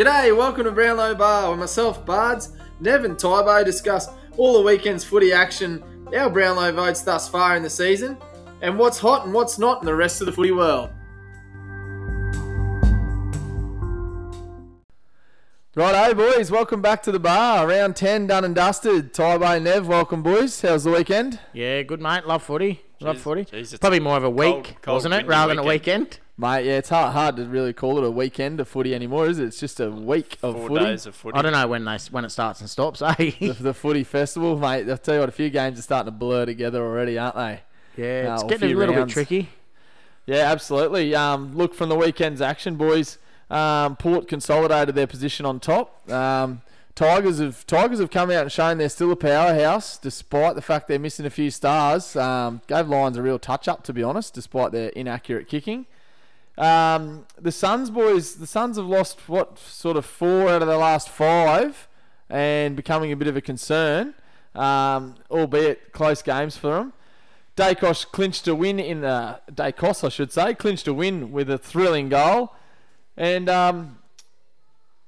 G'day, welcome to Brownlow Bar, where myself, Bards, Nev and Tybo discuss all the weekend's footy action, our Brownlow votes thus far in the season, and what's hot and what's not in the rest of the footy world. Righto, boys, welcome back to the bar. Round 10 done and dusted. Tybo Nev, welcome, boys. How's the weekend? Yeah, good mate. Love footy. Love Jeez- footy. jeez, it's Probably more of a week, cold- cold, wasn't it, windy rather than a weekend. Weekend? Mate, yeah, it's hard, hard to really call it a weekend of footy anymore, is it? It's just a week of Four footy. days of footy. I don't know when they when it starts and stops. Eh? the, the footy festival, mate. I'll tell you what, a few games are starting to blur together already, aren't they? yeah, Uh, it's getting a few little rounds. bit tricky. Yeah, absolutely. Um, look from the weekend's action, boys. Um, Port consolidated their position on top. Um, Tigers have Tigers have come out and shown they're still a powerhouse, despite the fact they're missing a few stars. Um, gave Lions a real touch up, to be honest, despite their inaccurate kicking. Um, the Suns boys, the Suns have lost what sort of four out of the last five, and becoming a bit of a concern, um, albeit close games for them. Daicos clinched a win in the Daicos, I should say, clinched a win with a thrilling goal, and um,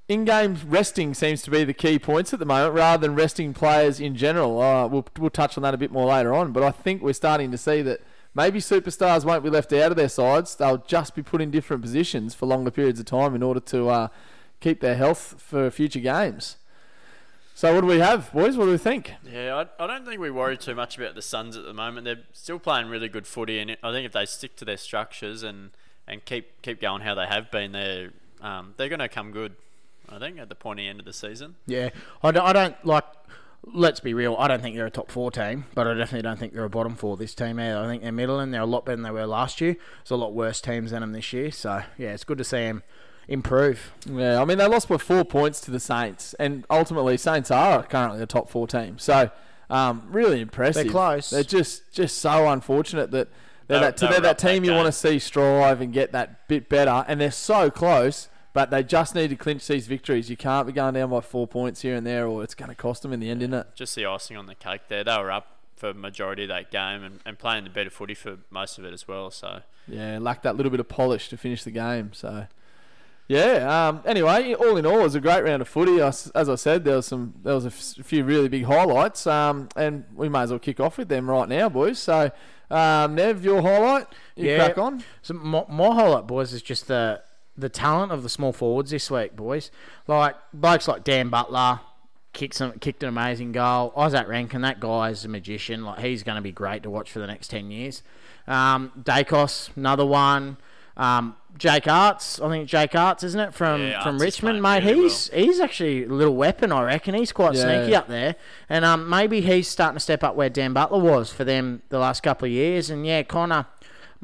in-game resting seems to be the key points at the moment, rather than resting players in general. Uh, we'll we'll touch on that a bit more later on, but I think we're starting to see that maybe superstars won't be left out of their sides; they'll just be put in different positions for longer periods of time in order to uh, keep their health for future games. So, what do we have, boys? What do we think? Yeah, I, I don't think we worry too much about the Suns at the moment. They're still playing really good footy, and I think if they stick to their structures and, and keep keep going how they have been, they're um, they're going to come good. I think at the pointy end of the season. Yeah, I don't, I don't like. Let's be real. I don't think they're a top four team, but I definitely don't think they're a bottom four. This team either. I think they're middle, and they're a lot better than they were last year. There's a lot worse teams than them this year. So yeah, it's good to see them improve. Yeah, I mean they lost by four points to the Saints, and ultimately Saints are currently a top four team. So um, really impressive. They're close. They're just just so unfortunate that they're They- that, they they're were that up that team you want to see strive and get that bit better, and they're so close. But they just need to clinch these victories. You can't be going down by four points here and there, or it's going to cost them in the end, isn't it? Just the icing on the cake there. They were up for majority of that game and, and playing the better footy for most of it as well. So Yeah, lacked that little bit of polish to finish the game. So, yeah. Um, anyway, all in all, it was a great round of footy. As, as I said, there was some, there was a f- few really big highlights. Um, and we may as well kick off with them right now, boys. So, um, Nev, your highlight, you Yeah. crack on. So my, my highlight, boys, is just the the talent of the small forwards this week, boys. Like blokes like Dan Butler kicked some kicked an amazing goal. Izak Rankine, that guy is a magician. Like he's going to be great to watch for the next ten years. Um, Daicos, another one. Um, Jake Aarts, I think Jake Aarts, isn't it from Yeah, from Aarts Richmond, mate? really he's he's actually a little weapon, I reckon. He's quite Yeah. sneaky up there, and um, maybe he's starting to step up where Dan Butler was for them the last couple of years. And yeah, Connor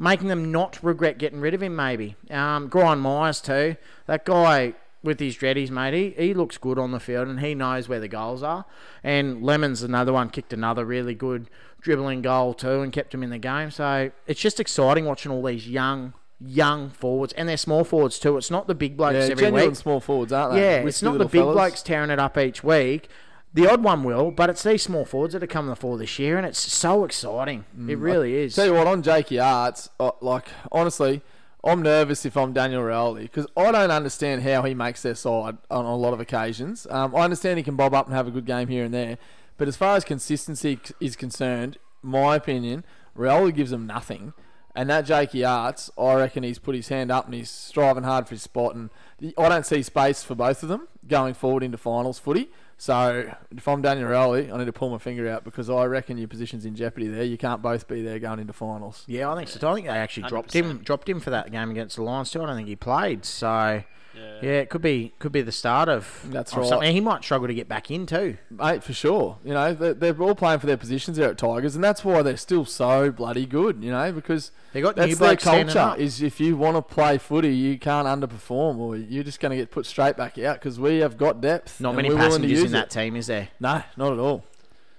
making them not regret getting rid of him. Maybe um, Brian Myers too. That guy with his dreadies, mate. He, he looks good on the field and he knows where the goals are. And Lemons another one kicked another really good dribbling goal too and kept him in the game. So it's just exciting watching all these young young forwards and they're small forwards too. It's not the big blokes Yeah, every genuine week. small forwards, aren't they? Yeah, it's not the big fellas. blokes tearing it up each week. The odd one will, but it's these small forwards that are coming to the fore this year, and it's so exciting. it really is. Tell you what, on Jakey Aarts, uh, like honestly, I'm nervous if I'm Daniel Rioli because I don't understand how he makes their side on a lot of occasions. Um, I understand he can bob up and have a good game here and there, but as far as consistency is concerned, my opinion, Rioli gives them nothing. And that Jakey Aarts, I reckon he's put his hand up and he's striving hard for his spot. And I don't see space for both of them going forward into finals footy. So if I'm Daniel Rioli, I need to pull my finger out because I reckon your position's in jeopardy there. You can't both be there going into finals. yeah, I think so. I think they actually dropped him, 100%. dropped him for that game against the Lions too. I don't think he played. So yeah, yeah, it could be could be the start of That's of right. something. He might struggle to get back in too. Mate, for sure. You know, they're, they're all playing for their positions there at Tigers, and that's why they're still so bloody good, you know, because They got new that's their culture up. is if you want to play footy, you can't underperform or you're just going to get put straight back out because we have got depth. Not many we're passengers in that it. team, is there? No, not at all.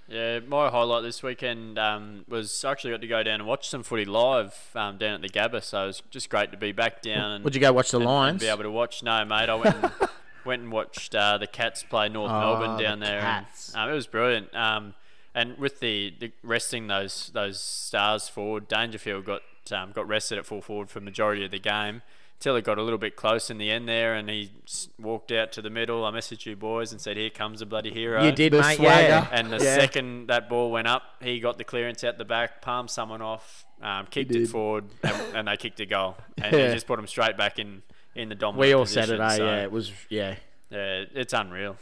Yeah, my highlight this weekend um, was I actually got to go down and watch some footy live um, down at the Gabba, so it was just great to be back down. And, Would you go watch the and- and Lions? be able to watch? No, mate, I went and, went and watched uh, the Cats play North Oh, Melbourne the down there. and, um, it was brilliant. Um, and with the, the resting those those stars forward, Dangerfield got um, got rested at full forward for majority of the game. Till it got a little bit close in the end there, and he walked out to the middle. I messaged you boys and said, "Here comes a bloody hero." You did, The mate. swagger. Yeah. And the Yeah. second that ball went up, he got the clearance out the back, palmed someone off, um, kicked it forward, and, and they kicked a goal. And Yeah. he just put him straight back in, in the dominant We all position. said it, eh? so, yeah, it was. Yeah. yeah, it's unreal.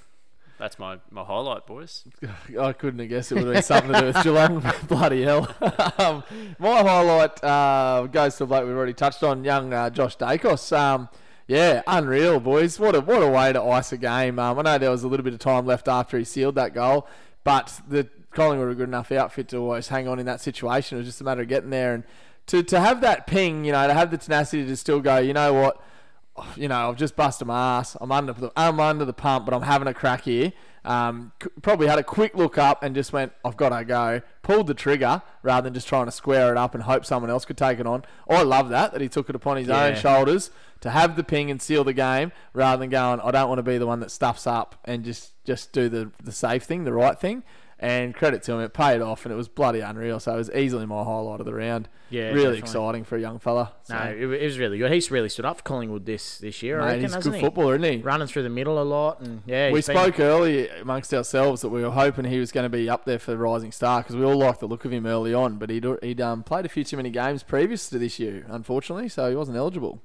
That's my, my highlight, boys. I couldn't have guessed it would have been something to do with Geelong. Bloody hell. um, my highlight uh, goes to a bloke we've already touched on, young uh, Josh Daicos. Um, yeah, unreal, boys. What a what a way to ice a game. Um, I know there was a little bit of time left after he sealed that goal, but the Collingwood were a good enough outfit to always hang on in that situation. It was just a matter of getting there and to, to have that ping, you know, to have the tenacity to still go, you know what, you know, I've just busted my ass. I'm under the I'm under the pump, but I'm having a crack here. Um, probably had a quick look up and just went, I've got to go. Pulled the trigger rather than just trying to square it up and hope someone else could take it on. I love that that he took it upon his own shoulders to have the ping and seal the game rather than going, I don't want to be the one that stuffs up and just just do the the safe thing, the right thing. And credit to him, it paid off, and it was bloody unreal. So it was easily my highlight of the round. Yeah, really definitely. exciting for a young fella. So, No, it, it was really good. He's really stood up for Collingwood this this year. I mate, reckon, he's a good he? footballer, isn't he? Running through the middle a lot, and yeah, we he's been- spoke early amongst ourselves that we were hoping he was going to be up there for the rising star because we all liked the look of him early on, but he'd he'd um, played a few too many games previous to this year, unfortunately, so he wasn't eligible.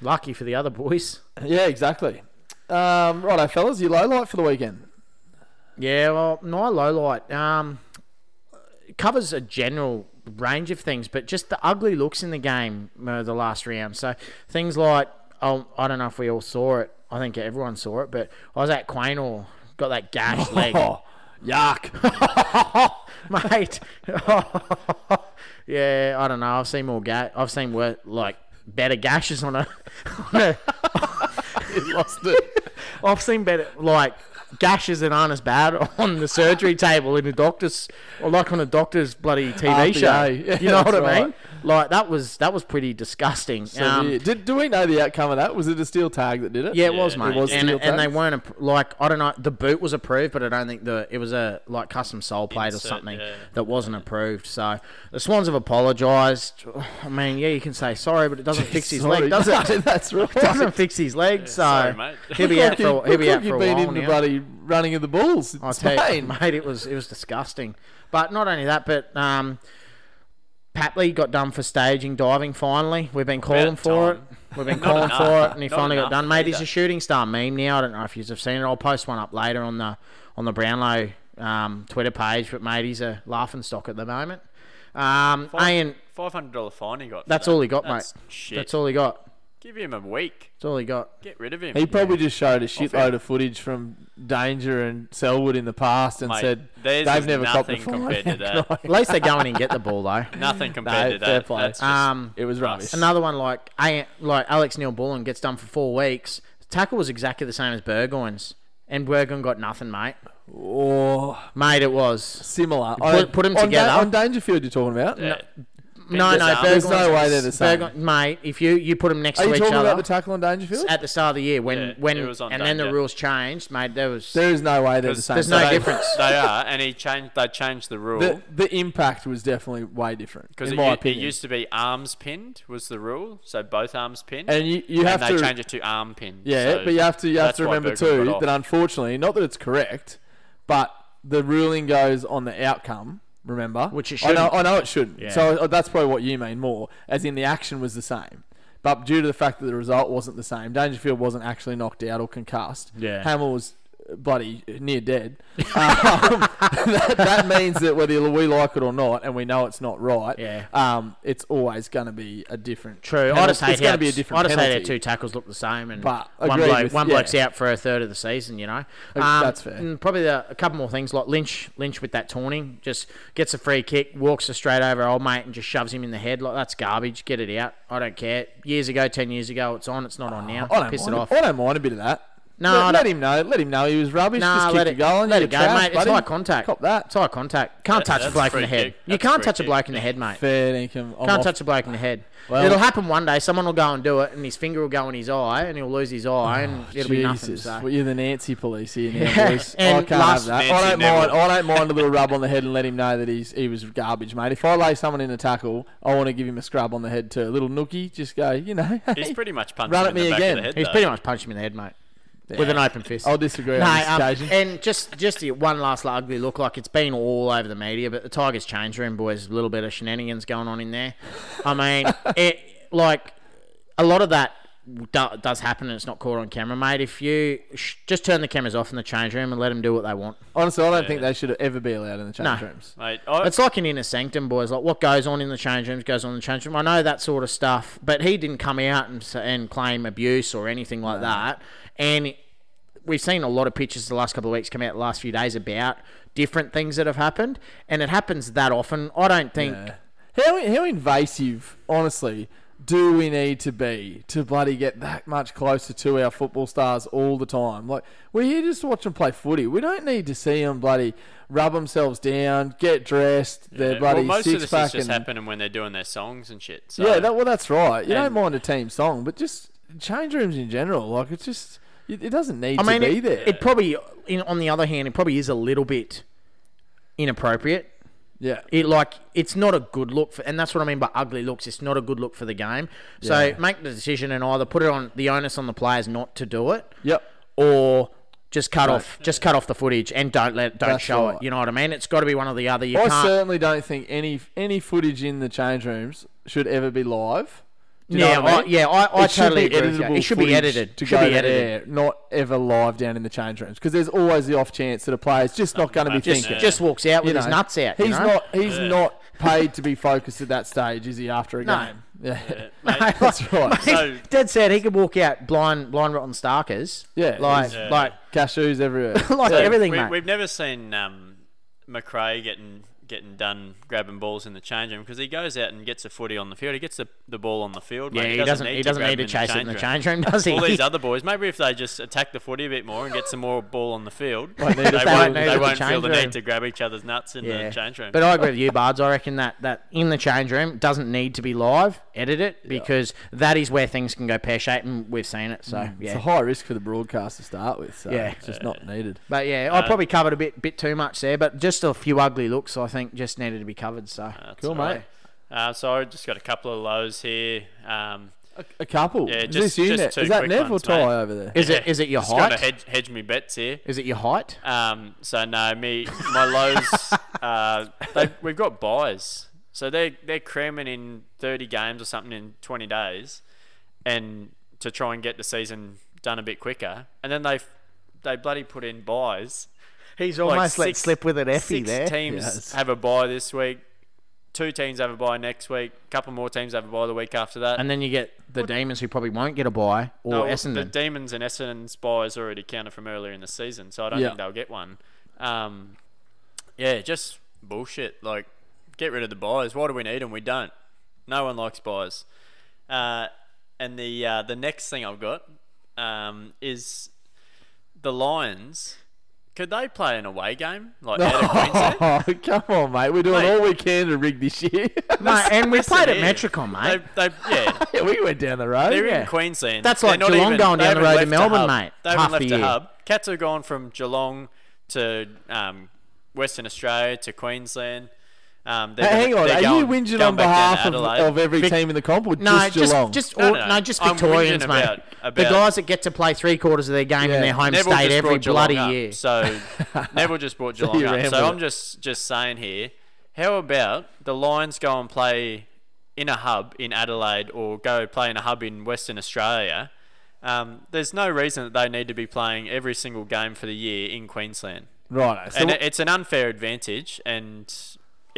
lucky for the other boys. Yeah, exactly. Um, righto, fellas, your low light for the weekend. Yeah, well, my low light um, covers a general range of things, but just the ugly looks in the game uh, the last round. So things like, oh, I don't know if we all saw it. I think everyone saw it, but I was at Quaynor, got that gash leg, yuck! mate. yeah, I don't know. I've seen more ga- I've seen wor- like better gashes on a. on a lost it. I've seen better like gashes that aren't as bad on the surgery table in a doctor's or like on a doctor's bloody TV show. Yeah, you know what I mean? Right. Like that was that was pretty disgusting. So Um, yeah. Did do we know the outcome of that? Was it a steel tag that did it? yeah, it was, mate. it was and steel and they weren't appro- like I don't know. The boot was approved, but I don't think the it was a like custom sole plate or Insert, something yeah. that wasn't approved. So the Swans have apologised. I mean, yeah, you can say sorry, but it doesn't fix his Sorry. leg, does it? No, that's right. It doesn't fix his leg. so sorry, mate. he'll be out for a- he'll be out like for a you've been while in the now. bloody running of the bulls. in I'll tell you, Spain. mate, it was it was disgusting. But not only that, but um, Papley got done for staging diving. Finally, we've been calling About for time. it. We've been calling enough. for it, and he Not finally got done. Mate, he's a shooting star meme now. I don't know if you've seen it. I'll post one up later on the on the Brownlow um, Twitter page. But mate, he's a laughing stock at the moment. Um, Ian, Five hundred dollar fine he got. that's that. all he got, That's mate. Shit. That's all he got. Give him a week. That's all he got. Get rid of him. He probably just showed a shitload of footage from Danger and Selwood in the past and Mate, said theirs they've is never copped the nothing fine. compared to that. At least they go in and get the ball though. Nothing compared No, to fair that. play. That's just, Um, It was rubbish. Another one like A- like Alex Neal Bullen gets done for four weeks. The tackle was exactly the same as Burgoyne's, and Burgoyne got nothing, mate. Oh, Mate, it was. similar. Put- put 'em on together. on Dangerfield, you're talking about? yeah. No, no, no- There's no way they're the same. Burgoyne- mate, if you you put them next Are to you each talking other about the tackle on Dangerfield? at the start of the year when Yeah, when it was on and then the Danger. rules changed, mate, there was There is no way they're the same. there's no they, difference. They are, and he changed. They changed the rule The, the impact was definitely way different, because in it, my u- it opinion. used to be arms pinned was the rule, so both arms pinned, and you, you have and they to changed it to arm pinned. Yeah, so but you have to you have that's to why remember Burgoyne too got that unfortunately, not that it's correct, but the ruling goes on the outcome. Remember, Which it I know. I know it shouldn't. Yeah. So uh, that's probably what you mean more, as in the action was the same, but due to the fact that the result wasn't the same, Dangerfield wasn't actually knocked out or concussed. Yeah. Hamill was bloody near dead. um, that, that means that whether we like it or not, and we know it's not right, Yeah. um, it's always going to be a different. True. I penalty. just hate it's going to be a I different just hate penalty. how two tackles look the same, and But one bloke with- one yeah. bloke's out for a third of the season. You know, Um, that's fair. And probably the, a couple more things like Lynch. Lynch with that taunting just gets a free kick, walks a straight over old mate, and just shoves him in the head. Like that's garbage. Get it out. I don't care. Years ago, ten years ago, it's on. It's not on now. I don't Piss mind it off. I don't mind a bit of that. No, let, let him know. Let him know he was rubbish. Nah, Just kick let the it, goal and let you're it go, trash, mate. It's buddy. high contact. Cop that. It's high contact. Can't That- touch a bloke in the head. kick. You That's can't free touch a bloke in the head, mate. Fair dinkum. I'm Can't off. touch a bloke in the head. Well- it'll happen one day. Someone will go and do it, and his finger will go in his eye, and he'll lose his eye, oh, and it'll be nothing. Oh, Jesus. So. Well, you're the Nancy police here now, Yeah, boys. I can't last- have that. I don't mind. Neville. I don't mind a little rub on the head and let him know that he's he was garbage, mate. If I lay someone in a tackle, I want to give him a scrub on the head too. A little nookie, just go, you know. He's pretty much punched Run at me again. of the head. He's pretty much punched him in the head, mate, with an open fist. I'll disagree No, on this um, occasion. and just just the one last ugly look. Like it's been all over the media, but the Tigers change room, boys. A little bit of shenanigans going on in there. I mean, it like a lot of that do, does happen, and it's not caught on camera, mate. If you sh- just turn the cameras off in the change room and let them do what they want, Honestly, I don't think they should ever be allowed in the change No. rooms. Mate, I, it's like an inner sanctum, boys. Like what goes on in the change rooms goes on in the change room. I know that sort of stuff, but he didn't come out and and claim abuse or anything like that. And we've seen a lot of pictures the last couple of weeks come out the last few days about different things that have happened, and it happens that often. I don't think. Yeah. How how invasive, honestly, do we need to be to bloody get that much closer to our football stars all the time? Like we're here just to watch them play footy. We don't need to see them bloody rub themselves down, get dressed, their yeah, bloody well, most of six this pack is just and happening when they're doing their songs and shit. So yeah, that, well that's right. You don't mind a team song, but just change rooms in general, like it's just it, doesn't need I mean, to be it, there. it probably, in, on the other hand, it probably is a little bit inappropriate. yeah, It like it's not a good look for, and that's what I mean by ugly looks. It's not a good look for the game. So Yeah. make the decision and either put it on the onus on the players not to do it, yep. or just cut Right. off, just cut off the footage and don't let, don't That's show right. it. You know what I mean? It's got to be one or the other. You I certainly don't think any any footage in the change rooms should ever be live. Do you know yeah, what I I, mean? yeah, I, I It should totally be agree. editable It should be edited. to should go be edited. air, not ever live down in the change rooms because there's always the off chance that a player's just not going to be Just- thinking. Just walks out with You his nuts out. you He's know? not. He's Yeah. not paid to be focused at that stage, is he? After a No. game, yeah, mate, that's right. So- Dead said he could walk out blind, blind rotten starkers. Yeah, like, he's- like, Cashews everywhere. like Yeah. everything, we, mate. we've never seen um, Macrae getting getting done grabbing balls in the change room because he goes out and gets a footy on the field. He gets the, the ball on the field. yeah, mate. he doesn't. He doesn't grab need to chase it in the change room, does he? All these other boys, maybe if they just attack the footy a bit more and get some more ball on the field, Won't they, won't, They won't they need won't the feel the room. need to grab each other's nuts in Yeah. the change room. But I agree with you, Bards. I reckon that, that in the change room doesn't need to be live. Edit it because that is where things can go pear shaped, and we've seen it. So It's a high risk for the broadcast to start with. So Yeah. it's just not needed. But yeah, I Uh, probably covered a bit bit too much there. But just a few ugly looks, I think, just needed to be covered. So That's Cool, all right. mate. Uh, so I just got a couple of lows here. Um, A, a couple. Yeah, is just- this you, just Nev? two Is that quick Nev or Ty mate. over there? is yeah, it is it your just gonna hedge, hedge me bets here. Is it your height? Um, so no, me, my lows. uh, they, we've got buys, so they they're cramming in thirty games or something in twenty days, and to try and get the season done a bit quicker, and then they they bloody put in buys. He's Like almost let slip with an Effie Six there. teams Yes. have a buy this week. Two teams have a buy next week. A couple more teams have a buy the week after that. And then you get the Demons who probably won't get a buy or No, the Demons and Essendon's buys already counted from earlier in the season, so I don't Yeah. think they'll get one. Um, yeah, just bullshit. Like, get rid of the buys. Why do we need them? We don't. No one likes buys. Uh, and the uh, the next thing I've got um, is the Lions. Could they play an away game like out of Queensland? Oh, come on, mate. We're doing Mate. all we can to rig this year. Mate, and we played at here. Metricon, mate. They, they, yeah, yeah, we went down the road. They're yeah. in Queensland. That's They're like not Geelong even, going they down the haven't road to left a Melbourne, hub. mate. They haven't Half left the a year. hub. Cats have gone from Geelong to um, Western Australia to Queensland. Um, they're Hey, hang on. they're going- you whinging on behalf of, of every Vic- team in the comp or No, just just Geelong? just No, no, no, no. just Victorians, mate. about- the guys that get to play three quarters of their game Yeah. in their home Neville state every brought Geelong bloody up. year. So Neville just brought Geelong you up. ramble So. I'm just just saying here, how about the Lions go and play in a hub in Adelaide or go play in a hub in Western Australia? Um, there's no reason that they need to be playing every single game for the year in Queensland. Right. So, and it's an unfair advantage. And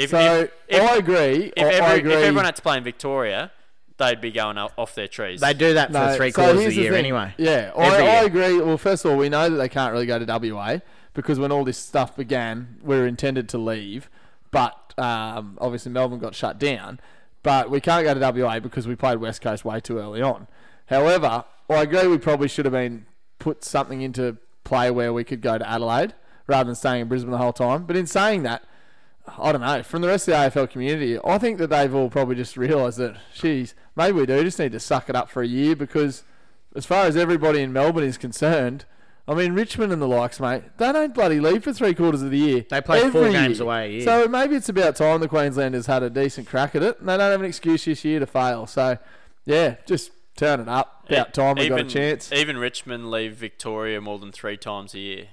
if, so if, if, I agree. if, I, every, I if everyone had to play in Victoria, they'd be going off their trees. They do that for No, three so quarters of here's the year thing. anyway. Yeah, I, Every I agree. Well, first of all, we know that they can't really go to WA because when all this stuff began, we were intended to leave, but um, obviously Melbourne got shut down. But we can't go to WA because we played West Coast way too early on. However, I agree we probably should have been put something into play where we could go to Adelaide rather than staying in Brisbane the whole time. But in saying that, I don't know. From the rest of the AFL community, I think that they've all probably just realised that, geez, maybe we do just need to suck it up for a year because, as far as everybody in Melbourne is concerned, I mean Richmond and the likes, mate, they don't bloody leave for three quarters of the year. They play four games year. away a year. So maybe it's about time the Queenslanders had a decent crack at it, and they don't have an excuse this year to fail. So, yeah, just turn it up. About time we got a Even- chance. Even Richmond leave Victoria more than three times a year.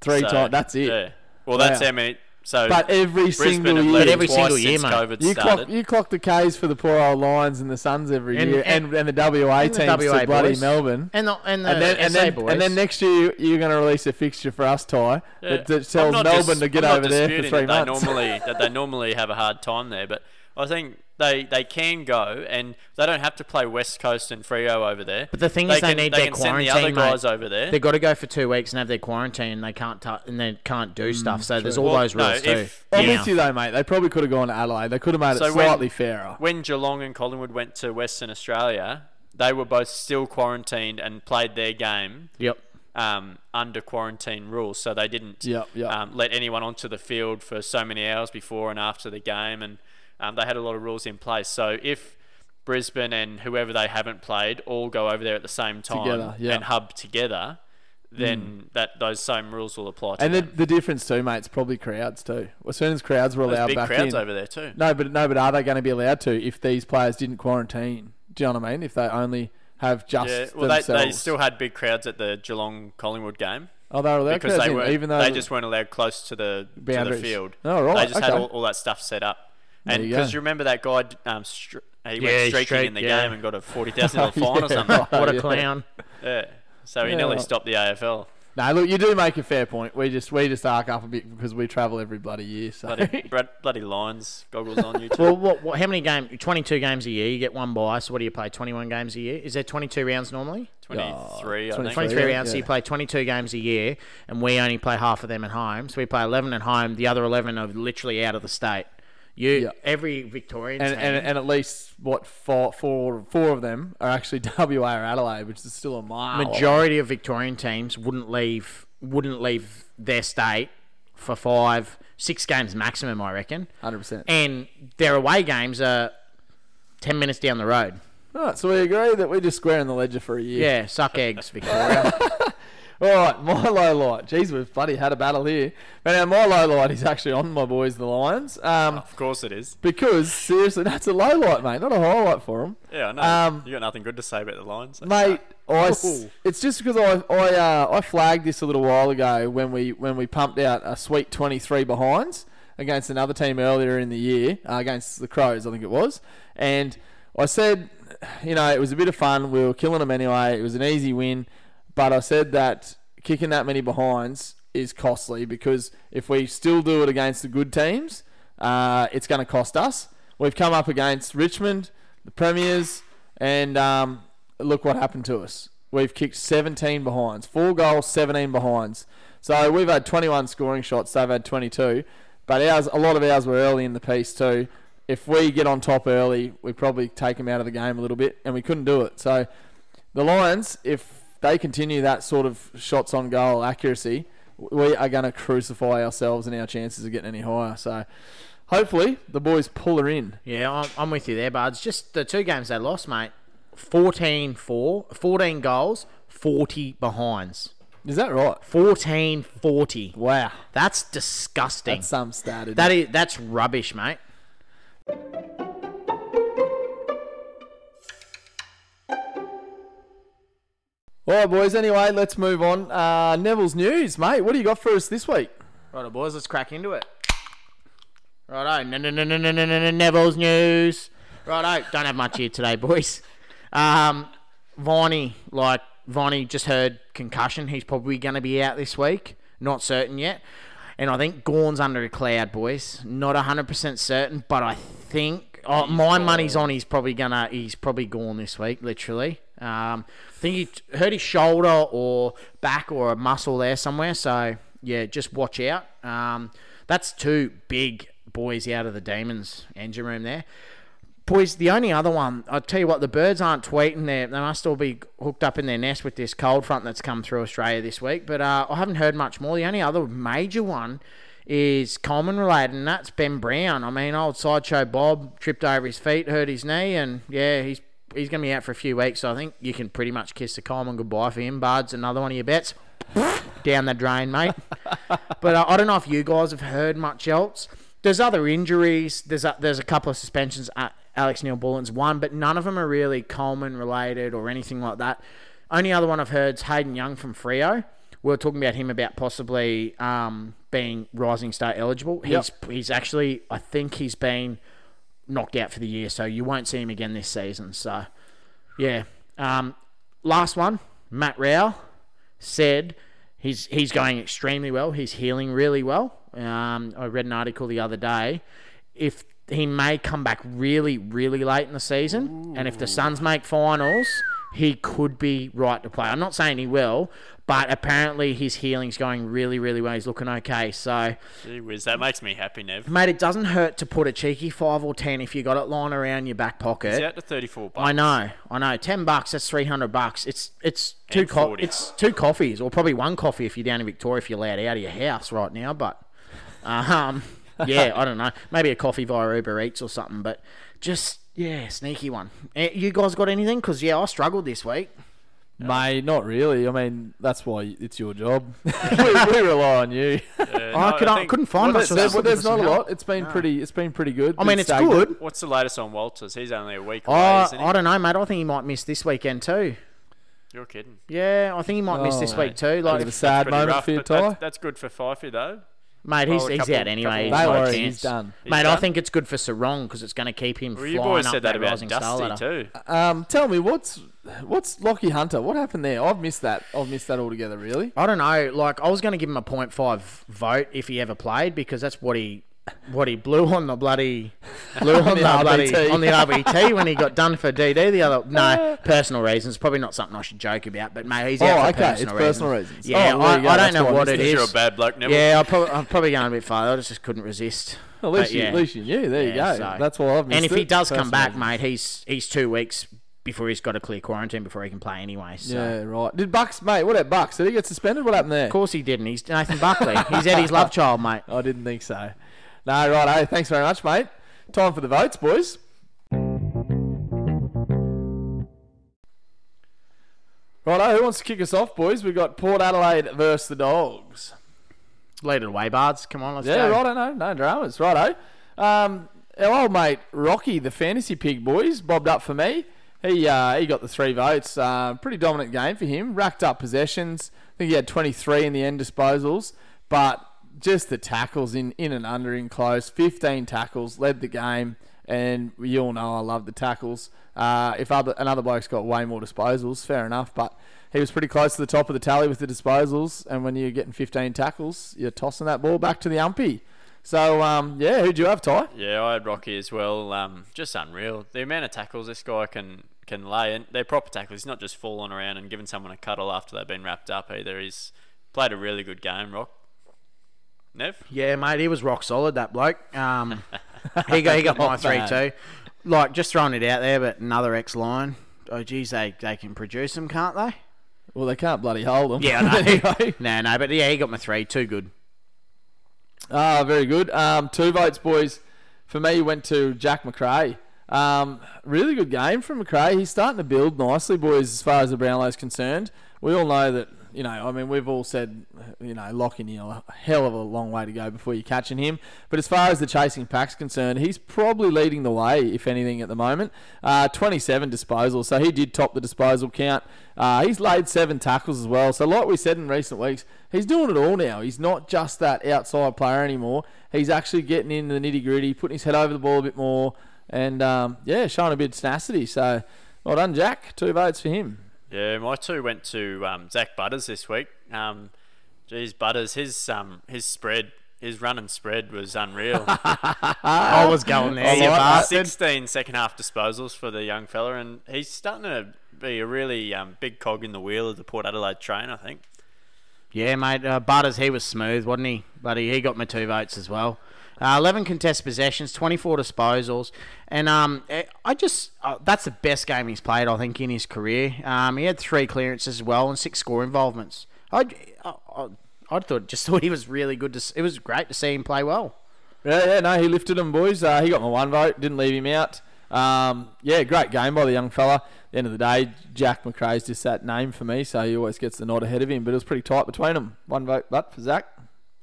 Three So, times. That's it. Yeah. Well, that's Wow. how many. So But every Brisbane single year, led every single year, since mate. COVID You started. clock, you clock the K's for the poor old Lions and the Suns every And- year, and- and, and, the WA and the WA to bloody boys. Melbourne. And the and the And then, and, then, boys. and then next year you're going to release a fixture for us, Ty, Yeah. that, that I'm tells Melbourne dis- to get I'm over there for disputing three that months. They normally that they normally have a hard time there, but I think they they can go and they don't have to play West Coast and Freo over there. But the thing is they can, need they their can send the quarantine, other mate. over there. They've got to go for two weeks and have their quarantine. and They can't tou and they can't do stuff. So there's all Well, those no, rules too. if- I'm Yeah. with you though, mate. They probably could have gone to Adelaide. They could have made So it when- slightly fairer. when Geelong and Collingwood went to Western Australia, they were both still quarantined and played their game Yep. um, under quarantine rules, so they didn't Yep, yep. Um, let anyone onto the field for so many hours before and after the game, and um, they had a lot of rules in place. So if Brisbane and whoever they haven't played all go over there at the same time Together, yeah. and hub together, then that those same rules will apply to And the, them. the difference too, mate, probably crowds too. As soon as crowds were There's allowed big back crowds in, over there too. no, but no, but are they going to be allowed to if these players didn't quarantine? Do you know what I mean? If they only have just Yeah, well, they, themselves. they still had big crowds at the Geelong Collingwood game. oh, they were allowed because they in, were even though they just weren't allowed close to the to the field. Oh, right, They just had all, all that stuff set up. And because you remember that guy, um, str- he Yeah, went streaking in the yeah. game and got a forty thousand dollar fine or something. right. What a yeah. clown. Yeah, so he Yeah, nearly right. stopped the AFL. No, look, you do make a fair point. We just we just arc up a bit because we travel every bloody year. So Bloody, bloody, lines goggles on you. Too. Well, what, what, how many games? 22 games a year. You get one bye. So what do you play? 21 games a year. Is there 22 rounds normally? Twenty three, I 23. think. 23 yeah, rounds. So you play 22 games a year, and we only play half of them at home. So we play 11 at home. The other 11 are literally out of the state. You Yeah. every Victorian and, team. and and at least what four four four of them are actually WA or Adelaide, which is still a mile. majority of Victorian teams wouldn't leave wouldn't leave their state for five, six games maximum, I reckon. hundred percent. And their away games are ten minutes down the road. Right, so we agree that we're just squaring the ledger for a year. Yeah, suck eggs, Victoria. All right, my low light. Jeez, we've bloody had a battle here. But now my low light is actually on my boys, the Lions. Um, Of course it is. because seriously, that's a low light, mate, not a highlight for them. Yeah, I know. Um, you got nothing good to say about the Lions. Mate, I it's just because I I uh, I flagged this a little while ago when we when we pumped out a sweet 23 behinds against another team earlier in the year uh, against the Crows, I think it was, and I said, you know, it was a bit of fun. We were killing them anyway. It was an easy win, but I said that kicking that many behinds is costly because if we still do it against the good teams, uh, it's going to cost us. We've come up against Richmond, the Premiers, and um, look what happened to us. We've kicked 17 behinds, four goals, 17 behinds. So we've had 21 scoring shots. They've had 22, but ours, a lot of ours were early in the piece too. If we get on top early, we probably take them out of the game a little bit, and we couldn't do it. So the Lions, if they continue that sort of shots on goal accuracy, we are going to crucify ourselves and our chances of getting any higher. So hopefully the boys pull her in. yeah, I'm, I'm with you there, buds. Just the two games they lost, mate. 14 4, 14 goals, 40 behinds. Is that right? 14 40. Wow, That's disgusting. that's some stat. That is that's rubbish, mate. All right, boys. Anyway, let's move on. Uh, Neville's news, mate. What do you got for us this week? Right, boys. Let's crack into it. Right, No, no, no, no, no, no, no. Neville's news. Right, oh, Don't have much here today, boys. Um, Viney, like Viney, just heard concussion. He's probably going to be out this week. Not certain yet. And I think Gawn's under a cloud, boys. Not 100% certain, but I think oh, my money's on he's probably gonna he's probably gone this week, literally. Um, I think he hurt his shoulder or back or a muscle there somewhere. So yeah, just watch out. Um, that's two big boys out of the Demons engine room there. Boys, the only other one, I'll tell you what, the birds aren't tweeting there. They must all be hooked up in their nest with this cold front that's come through Australia this week. But uh, I haven't heard much more. The only other major one is Coleman related, and that's Ben Brown. I mean, old sideshow Bob tripped over his feet, hurt his knee, and yeah, he's he's going to be out for a few weeks. So I think you can pretty much kiss the Coleman goodbye for him. Buds, another one of your bets down the drain, mate. but uh, I don't know if you guys have heard much else. There's other injuries. There's a, there's a couple of suspensions. Alex Neal Bullen's one, but none of them are really Coleman related or anything like that. Only other one I've heard is Hayden Young from Freo. We were talking about him about possibly um, being Rising Star eligible. He's he's actually I think he's been knocked out for the year, so you won't see him again this season. So yeah. Um, last one, Matt Rowell said he's he's going extremely well. He's healing really well. Um, I read an article the other day. If he may come back really, really late in the season, and if the Suns make finals, he could be right to play. I'm not saying he will, but apparently his healing's going really, really well. He's looking okay. So, Gee whiz, that makes me happy, Nev. mate, it doesn't hurt to put a cheeky five or ten if you got it lying around your back pocket. He's out to 34 bucks. I know, I know. Ten bucks, that's three hundred bucks. It's it's two co- it's two coffees, or probably one coffee if you're down in Victoria if you're allowed out of your house right now. But um, yeah, I don't know. Maybe a coffee via Uber Eats or something. But just yeah, sneaky one. Eh, You guys got anything? Because yeah, I struggled this week. Mate, not really. I mean, that's why it's your job. we, we rely on you. Yeah, I, no, could, I think- couldn't find Well, much. there's, there's, there's not a lot. It's been pretty. It's been pretty good. I mean, Bit it's stagnant. good. What's the latest on Walters? He's only a week away, Oh, isn't he? I don't know, mate. I think he might miss this weekend too. You're kidding. Yeah, I think he might miss Oh, this mate. week too. Like, a if- sad Pretty moment rough, for you, but that's, that's good for Fifey, though. Mate, he's, he's couple- out anyway. couple- He's Don't no worry, he's done. He's Mate, I think it's good for Serong because it's going to keep him Well, flying you boys up said that about rising star Dusty, too. Um, tell me what's what's Lachie Hunter? What happened there? I've missed that. I've missed that altogether. Really? I don't know. Like, I was going to give him a 0.5 vote if he ever played because that's what he what he blew on the bloody blew on the the, bloody on the RBT when he got done for DD the other. No, personal reasons. Probably not something I should joke about. But mate, he's Oh, out for okay, personal it's personal reasons. Yeah, Oh, I. I don't That's know what it it. is. You're a bad bloke, Neville. Yeah, I'm probably, I'm probably going a bit far. I just couldn't resist. At least, But you, yeah. at least you knew. There you go. so- That's why I've missed And if it. he does come back, reasons. mate, he's he's two weeks before he's got to clear quarantine before he can play anyway. So. Yeah, right. Did Bucks, mate? What about Bucks? Did he get suspended? What happened there? Of course he didn't. He's Nathan Buckley. He's Eddie's love child, mate. I didn't think so. No, right. Hey, thanks very much, mate. Time for the votes, boys. Righto, who wants to kick us off, boys? We've got Port Adelaide versus the Dogs. Lead it away, Bards. Come on, let's Yeah, go. Yeah, righto, no, no dramas. Righto. Um, our old mate Rocky, the fantasy pig, boys, bobbed up for me. He uh, he got the three votes. Uh, pretty dominant game for him. Racked up possessions. I think he had 23 in the end disposals, but just the tackles in, in and under in close. 15 tackles, led the game, and you all know I love the tackles. Uh, if other another bloke's got way more disposals, fair enough, but he was pretty close to the top of the tally with the disposals. And when you're getting 15 tackles, you're tossing that ball back to the umpy. So um, yeah, who'd you have, Ty? Yeah, I had Rocky as well. Um, just unreal. The amount of tackles this guy can can lay, and they're proper tackles. He's not just falling around and giving someone a cuddle after they've been wrapped up either. He's played a really good game, Rock. Nev? Yeah, mate, he was rock solid. That bloke. Um, he got he got my three bad. too. Like just throwing it out there, but another X line. Oh, geez, they they can produce them, can't they? Well, they can't bloody hold them. Yeah, I know. No, no, but yeah, he got my three. Too good. Ah, very good. Um, two votes, boys. For me, went to Jack Macrae. Um, really good game from Macrae. He's starting to build nicely, boys, as far as the Brownlow's concerned. We all know that, you know, I mean, we've all said, you know, locking you a hell of a long way to go before you're catching him. But as far as the chasing pack's concerned, he's probably leading the way, if anything, at the moment. Uh, 27 disposals, so he did top the disposal count. Uh, he's laid seven tackles as well. So, like we said in recent weeks, he's doing it all now. He's not just that outside player anymore. He's actually getting into the nitty gritty, putting his head over the ball a bit more, and um, yeah, showing a bit of tenacity. So, well done, Jack. Two votes for him. Yeah, my two went to um, Zak Butters this week. Um, geez, Butters, his um, his spread, his run and spread was unreal. I was going there, I you bastard. 16 second half disposals for the young fella, and he's starting to be a really um, big cog in the wheel of the Port Adelaide train, I think. Yeah, mate. Uh, Butters, he was smooth, wasn't he? But he, he got my two votes as well. Uh, 11 contest possessions, 24 disposals. And um, eh, I just uh, that's the best game he's played, I think, in his career. Um, he had three clearances as well and six score involvements. I, I, I, I thought just thought he was really good. To, it was great to see him play well. Yeah, yeah, no, he lifted them, boys. Uh, he got my one vote, didn't leave him out. Um, yeah, great game by the young fella. At the end of the day, Jack Macrae's just that name for me, so he always gets the nod ahead of him. But it was pretty tight between them. One vote, but for Zak.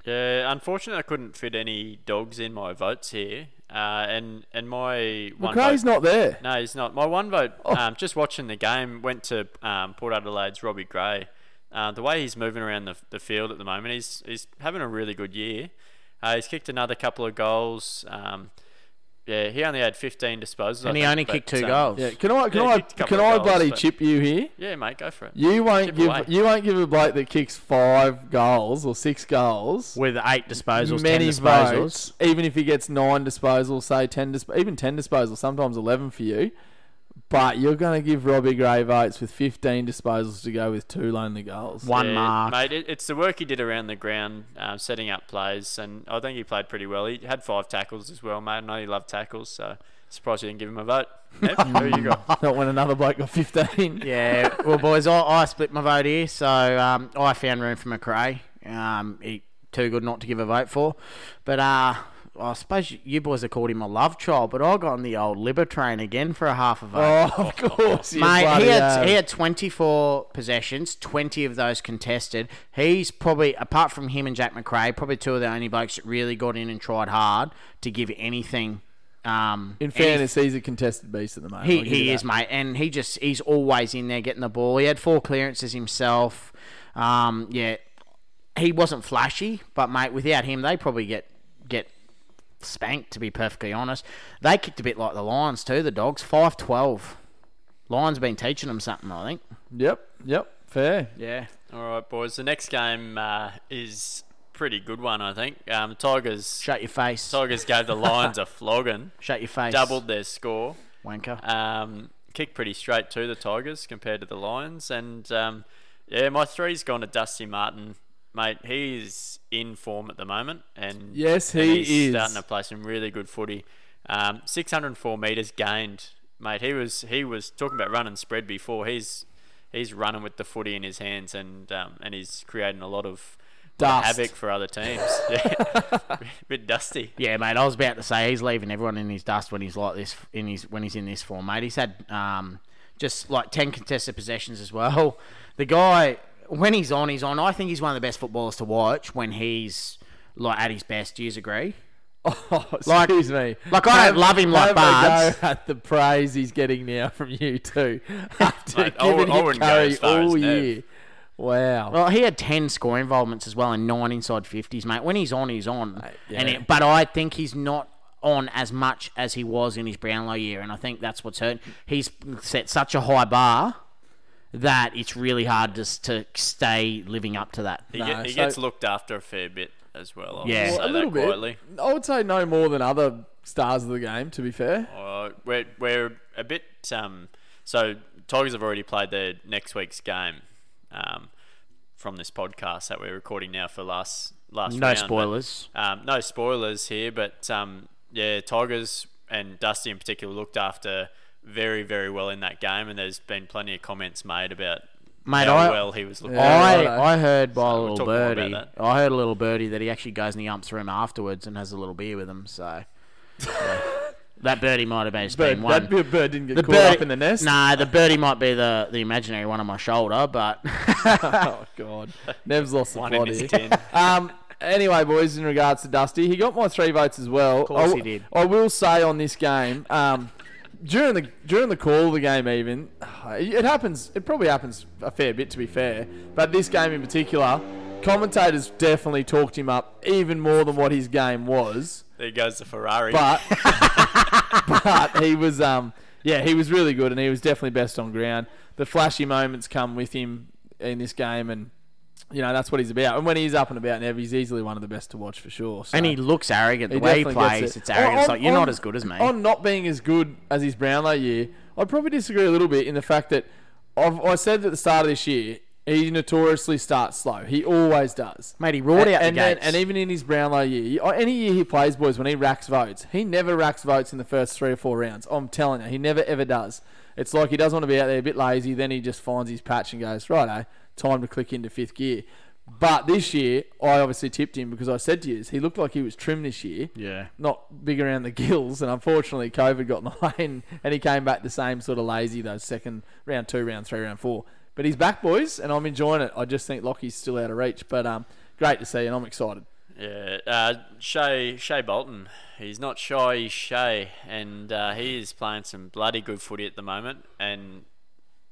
Yeah, unfortunately, I couldn't fit any dogs in my votes here, uh, and and my one Macrae's vote, not there. No, he's not. My one vote, Oh. um, just watching the game, went to um, Port Adelaide's Robbie Gray. Uh, the way he's moving around the, the field at the moment, he's he's having a really good year. Uh, he's kicked another couple of goals. Um, yeah, he only had 15 disposals. I And he think, only but, kicked two um, goals. Yeah, can I can Yeah, I kicked a couple can of I goals, bloody but- chip you here? Yeah, mate, go for it. You won't Chip give away. you won't give a bloke that kicks five goals or six goals With eight disposals, many ten disposals. votes, even if he gets nine disposals, say ten, dis- even ten disposals, sometimes eleven for you. But you're going to give Robbie Gray votes with 15 disposals to go with two lonely goals. One Yeah, mark. mate. It, it's the work he did around the ground, um, setting up plays, and I think he played pretty well. He had five tackles as well, mate. I know he loved tackles, so surprised you didn't give him a vote. Yep, who you got? Not when another bloke got 15. Yeah, well, boys, I, I split my vote here, so um, I found room for Macrae. Um, he too good not to give a vote for, but uh, I suppose you, boys have called him a love child, but I got on the old Libber train again for a half a vote. Oh, of course. Mate, he had he had 24 possessions, 20 of those contested. He's probably, apart from him and Jack Macrae, probably two of the only blokes that really got in and tried hard to give anything. Um, In fairness, he's a contested beast at the moment. he, I'll give you he is, mate, and he just he's always in there getting the ball. He had four clearances himself. Um, yeah, he wasn't flashy, but mate, without him, they probably get spanked. To be perfectly honest, they kicked a bit like the Lions too. The Dogs five twelve. Lions been teaching them something, I think. Yep, yep, fair. Yeah. All right, boys. The next game uh, is pretty good one, I think. Um, Tigers Shut your face. Tigers gave the Lions a flogging, Shut your face. doubled their score. wanker. Um, kicked pretty straight to the Tigers compared to the Lions, and um, yeah, my three's gone to Dusty Martin, mate. He's in form at the moment, and Yes, and he he's is. starting to play some really good footy. Um, 604 meters gained, mate. He was he was talking about running spread before. He's he's running with the footy in his hands, and um, and he's creating a lot of. lot of Dust. havoc for other teams. Yeah, bit dusty. Yeah, mate. I was about to say he's leaving everyone in his dust when he's like this. In his when he's in this form, mate. He's had um, just like ten contested possessions as well. The guy, when he's on, he's on. I think he's one of the best footballers to watch when he's like at his best. Do you agree? Oh, Like- excuse me. like, I don't love him like have a Bards. go at the praise he's getting now from you too. After Mate, I giving wou- I him wouldn't go curry as far all Nev. year. Wow. Well, he had ten score involvements as well and nine inside fifties, mate. When he's on, he's on. And yeah. it, but I think he's not on as much as he was in his Brownlow year, and I think that's what's hurt. He's set such a high bar that it's really hard just to stay living up to that. He, No, get, he so- gets looked after a fair bit as well. I would Yeah. say Well, a that little bit. quietly. I would say no more than other stars of the game. To be fair. Uh, we're we're a bit um. So Tigers have already played their next week's game, um, from this podcast that we're recording now for last last. No round, but, spoilers. um, no spoilers here, but um, yeah, Tigers and Dusty in particular looked after very very well in that game, and there's been plenty of comments made about Mate, how I- well he was looking. Yeah, I. I heard by a we'll little talk more about birdie. I heard a little birdie that he actually goes in the umps room afterwards and has a little beer with him. So yeah. that birdie might have just Bird, been one. that bird didn't get The caught birdie, up in the nest. Nah, the birdie might be the, the imaginary one on my shoulder, but oh God, Nev's lost the One plot here. Um. Anyway, boys, in regards to Dusty, he got my three votes as well. Of course he did. I will say on this game, um, during the during the call of the game, even it happens. It probably happens a fair bit, to be fair. But this game in particular, commentators definitely talked him up even more than what his game was. There goes the Ferrari. But but he was um yeah he was really good and he was definitely best on ground. The flashy moments come with him in this game and. You know that's what he's about, and when he's up and about, Nev, he's easily one of the best to watch for sure. So. and he looks arrogant. The He way he plays, it. it's arrogant. It's like you're on- not as good as me. On not being as good as his Brownlow year, I'd probably disagree a little bit in the fact that I've, I said at the start of this year he notoriously starts slow. He always does. Mate, he roared and, out the and then- gates. and even in his Brownlow year, uh, any year he plays, boys, when he racks votes, he never racks votes in the first three or four rounds. I'm telling you, he never ever does. It's like he doesn't want to be out there a bit lazy. Then he just finds his patch and goes, right, time to click into fifth gear. But this year, I obviously tipped him because I said to you, he looked like he was trim this year yeah. not big around the gills, and unfortunately, COVID got in the way, and, he came back the same sort of lazy those second round two, round three, round four. But he's back, boys, and I'm enjoying it. I just think Lockie's still out of reach, but um, great to see, and I'm excited. Yeah, uh, Shay Shea Bolton. He's not shy. He's Shea, and uh, he is playing some bloody good footy at the moment. And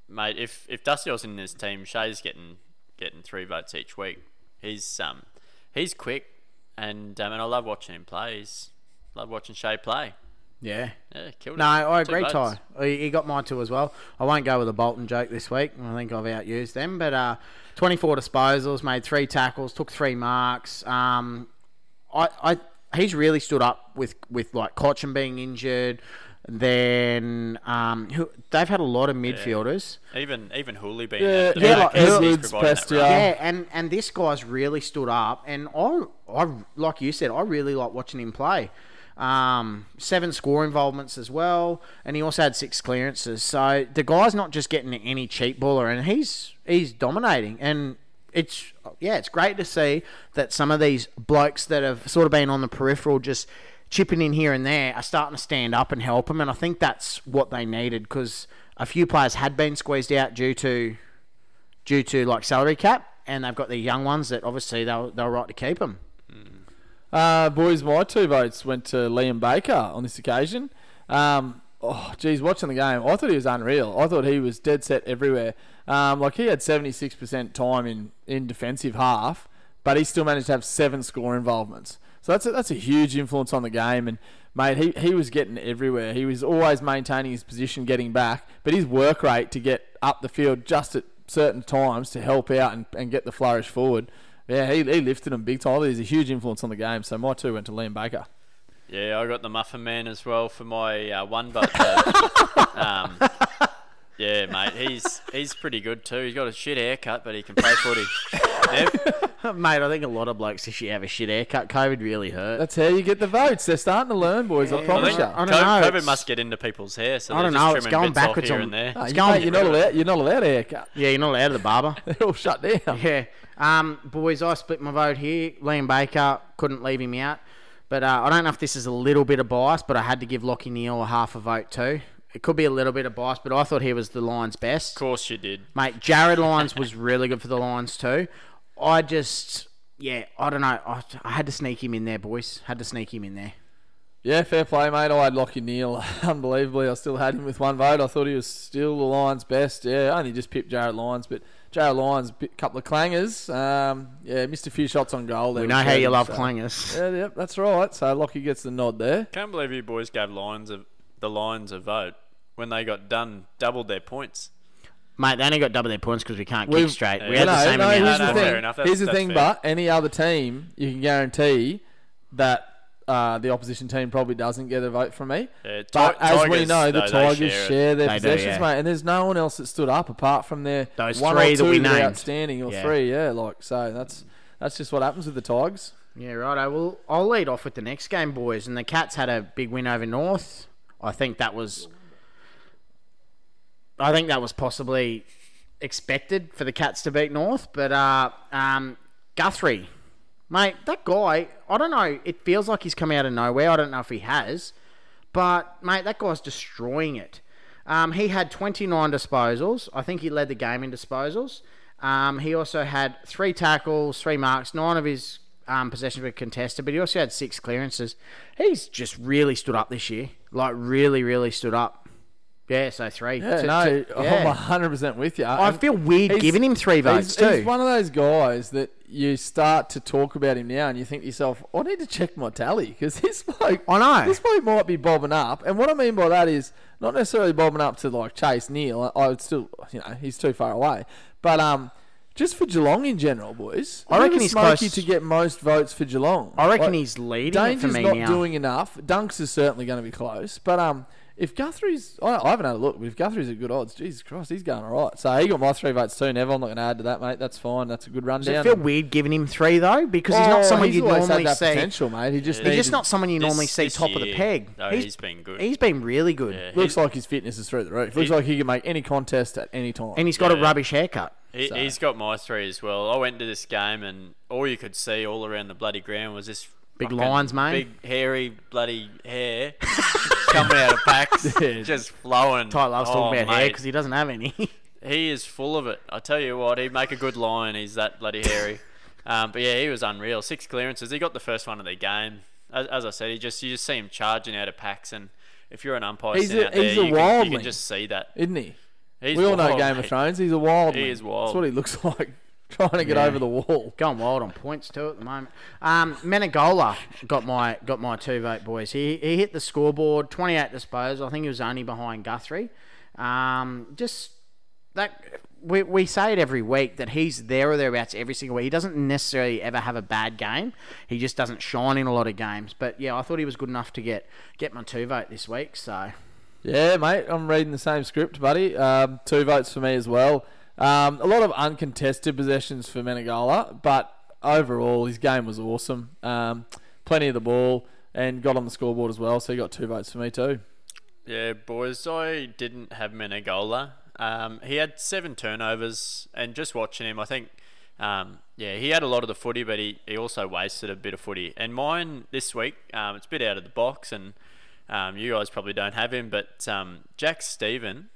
mate, if if Dusty was in this team, Shai's getting getting three votes each week. He's um he's quick, and um, and I love watching him play. He's love watching Shai play. Yeah. Yeah, killed No, it. I agree. Ty. He he got mine too as well. I won't go with a Bolton joke this week. I think I've outused them. But uh, 24 disposals, made three tackles, took three marks. Um, I, I, he's really stood up with, with like Cotchin being injured. Then um, who, they've had a lot of midfielders. Even even Hooley being Yeah, out yeah, back, like he's- he's Edwards, Prestia. Yeah, and, and this guy's really stood up, and I, I like you said, I really like watching him play. Um, seven score involvements as well, and he also had six clearances. So the guy's not just getting any cheap baller, and he's he's dominating. And it's yeah, it's great to see that some of these blokes that have sort of been on the peripheral, just chipping in here and there, are starting to stand up and help them. And I think that's what they needed because a few players had been squeezed out due to due to like salary cap, and they've got the young ones that obviously they'll they'll right to keep them. Uh, boys, my two votes went to Liam Baker on this occasion. Um, oh, geez, watching the game, I thought he was unreal. I thought he was dead set everywhere. Um, like he had 76% time in, in defensive half, but he still managed to have seven score involvements. So that's a, that's a huge influence on the game. And mate, he, he was getting everywhere. He was always maintaining his position, getting back, but his work rate to get up the field just at certain times to help out and, and get the flourish forward. Yeah, he, he lifted him big time. He's a huge influence on the game. So my two went to Liam Baker. Yeah, I got the Muffin Man as well for my uh, one vote. though. um, yeah, mate, he's he's pretty good too. He's got a shit haircut, but he can play footy. Mate, I think a lot of blokes this year have a shit haircut. COVID really hurt. That's how you get the votes. They're starting to learn, boys. I I promise think you. I don't Co- know, COVID it's- must get into people's hair, so I they're don't just know, it's trimming going bits off backwards here on- and there. It's you going- mate, you're not allowed. You're not allowed a haircut. Yeah, you're not allowed of the barber. They're all shut down. yeah. Um, boys, I split my vote here. Liam Baker couldn't leave him out, but uh, I don't know if this is a little bit of bias, but I had to give Lachie Neale a half a vote too. It could be a little bit of bias, but I thought he was the Lions' best. Of course you did. Mate, Jarryd Lyons was really good for the Lions too. I just, yeah, I don't know. I, I had to sneak him in there, boys. Had to sneak him in there. Yeah, fair play, mate. I had Lachie Neale. Unbelievably, I still had him with one vote. I thought he was still the Lions' best. Yeah, I only just pipped Jarryd Lyons, but Jarryd Lyons, a couple of clangers. Um, yeah, missed a few shots on goal. there We know how you Sheridan, love so- clangers. Yeah, yep, that's right. So Lachie gets the nod there. Can't believe you boys gave Lions a, the Lions a vote when they got done, doubled their points. Mate, they only got double their points because we can't We've- kick straight. We Yeah, had no, the same no, amount. here's of the no, time. fair thing. enough, that's- here's the that's thing, fair. but any other team, you can guarantee that uh, the opposition team probably doesn't get a vote from me. Yeah, But Ti- as we Tigers, know, the though, they Tigers share it. share, their They do, possessions, yeah. mate, and there's no one else that stood up apart from their Those one three or that two we that are named. outstanding, or Yeah. three, yeah, like so. That's that's just what happens with the Tigers. Yeah, right. Well, I'll lead off with the next game, boys. And the Cats had a big win over North. I think that was. I think that was possibly expected for the Cats to beat North, but uh, um, Guthrie, mate, that guy. I don't know. It feels like he's come out of nowhere. I don't know if he has, but mate, that guy's destroying it. Um, he had 29 disposals. I think he led the game in disposals. Um, he also had three tackles, three marks. Nine of his um, possessions were contested, but he also had six clearances. He's just really stood up this year. Like, really, really stood up. Yeah, so three. Yeah, To- no, to- I'm yeah. 100 percent with you. I feel weird He's- giving him three votes he's, too. he's one of those guys that you start to talk about him now, and you think to yourself, "I need to check my tally because this bloke, I know. this bloke might be bobbing up." And what I mean by that is not necessarily bobbing up to like Chase Neale. I I would still, you know, he's too far away. But um, just for Geelong in general, boys, I reckon give he's Smokey close- to get most votes for Geelong. I reckon Like, he's leading it for Danger's me not now. doing enough. Dunks is certainly going to be close, but um, if Guthrie's, I, I haven't had a look, but if Guthrie's at good odds, Jesus Christ, he's going all right. So he got my three votes too. Never, I'm not going to add to that, mate. That's fine. That's a good run down. Does rundown. it feel weird giving him three though? Because he's not Oh, someone he's you'd always normally had that see. potential, mate. He just Yeah. He's just not someone you This- normally see this top of the year, peg. though, he's, he's been good. he's been really good, Yeah, Looks like his fitness is through the roof. Looks He- like he can make any contest at any time. and he's got a Yeah. rubbish haircut. He, So- He's got my three as well. I went to this game and all you could see all around the bloody ground was this Big lines, mate. Big hairy bloody hair coming out of packs, just flowing. Ty loves Oh, talking about hair because he doesn't have any. He is full of it. I tell you what, he'd make a good lion. He's that bloody hairy. um, but yeah, he was unreal. Six clearances. He got the first one of the game. As, as I said, he just you just see him charging out of packs, and if you're an umpire He's a- out there, a you, can, you can just see that. Isn't he? He's we all know wild, Game mate. of Thrones. He's a wild. He man. is wild. That's what he looks like, trying to get Yeah. over the wall. Going wild on points too at the moment. Um, Menegola got my got my two vote boys. He he hit the scoreboard, twenty eight disposal. I think he was only behind Guthrie. Um, just that we we say it every week that he's there or thereabouts every single week. He doesn't necessarily ever have a bad game. He just doesn't shine in a lot of games. But yeah, I thought he was good enough to get get my two vote this week. So Yeah, mate. I'm reading the same script, buddy. Um, two votes for me as well. Um, a lot of uncontested possessions for Menegola, but overall his game was awesome. Um, plenty of the ball and got on the scoreboard as well, so he got two votes for me too. Yeah, boys, I didn't have Menegola. Um, he had seven turnovers, and just watching him, I think, um, yeah, he had a lot of the footy, but he, he also wasted a bit of footy. And mine this week, um, it's a bit out of the box, and um, you guys probably don't have him, but um, Jack Steven,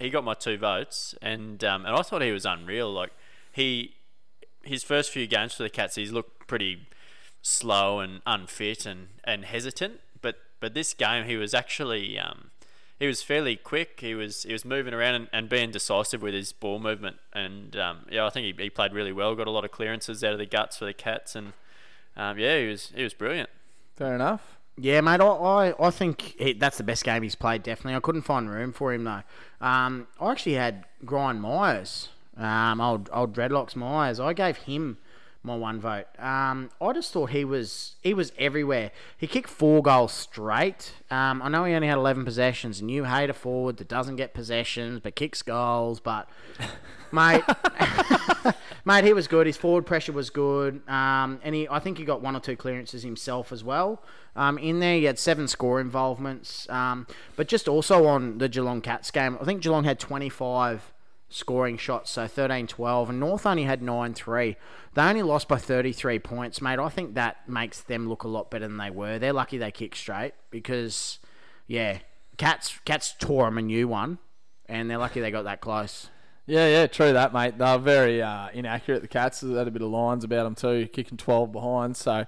he got my two votes, and um, and I thought he was unreal. Like he, his first few games for the Cats, he's looked pretty slow and unfit and, and hesitant. But but this game, he was actually um, he was fairly quick. He was he was moving around and, and being decisive with his ball movement. And um, yeah, I think he, he played really well. Got a lot of clearances out of the guts for the Cats, and um, yeah, he was he was brilliant. Fair enough. Yeah, mate, I, I, I think he, that's the best game he's played, definitely. I couldn't find room for him, though. Um, I actually had Gryan Miers, um, old, old Dreadlocks Miers. I gave him my one vote. Um, I just thought he was he was everywhere. He kicked four goals straight. Um, I know he only had 11 possessions, and you hate a forward that doesn't get possessions but kicks goals, but, mate... Mate, he was good. His forward pressure was good, um, and he, I think he got one or two clearances himself as well. Um, in there, he had seven score involvements, um, but just also on the Geelong Cats game, I think Geelong had 25 scoring shots, so 13-12, and North only had 9-3. They only lost by 33 points, mate. I think that makes them look a lot better than they were. They're lucky they kicked straight because, yeah, Cats Cats tore them a new one, and they're lucky they got that close. Yeah, yeah, true that, mate. They're very uh, inaccurate. The Cats they had a bit of lines about them too, kicking 12 behind. So,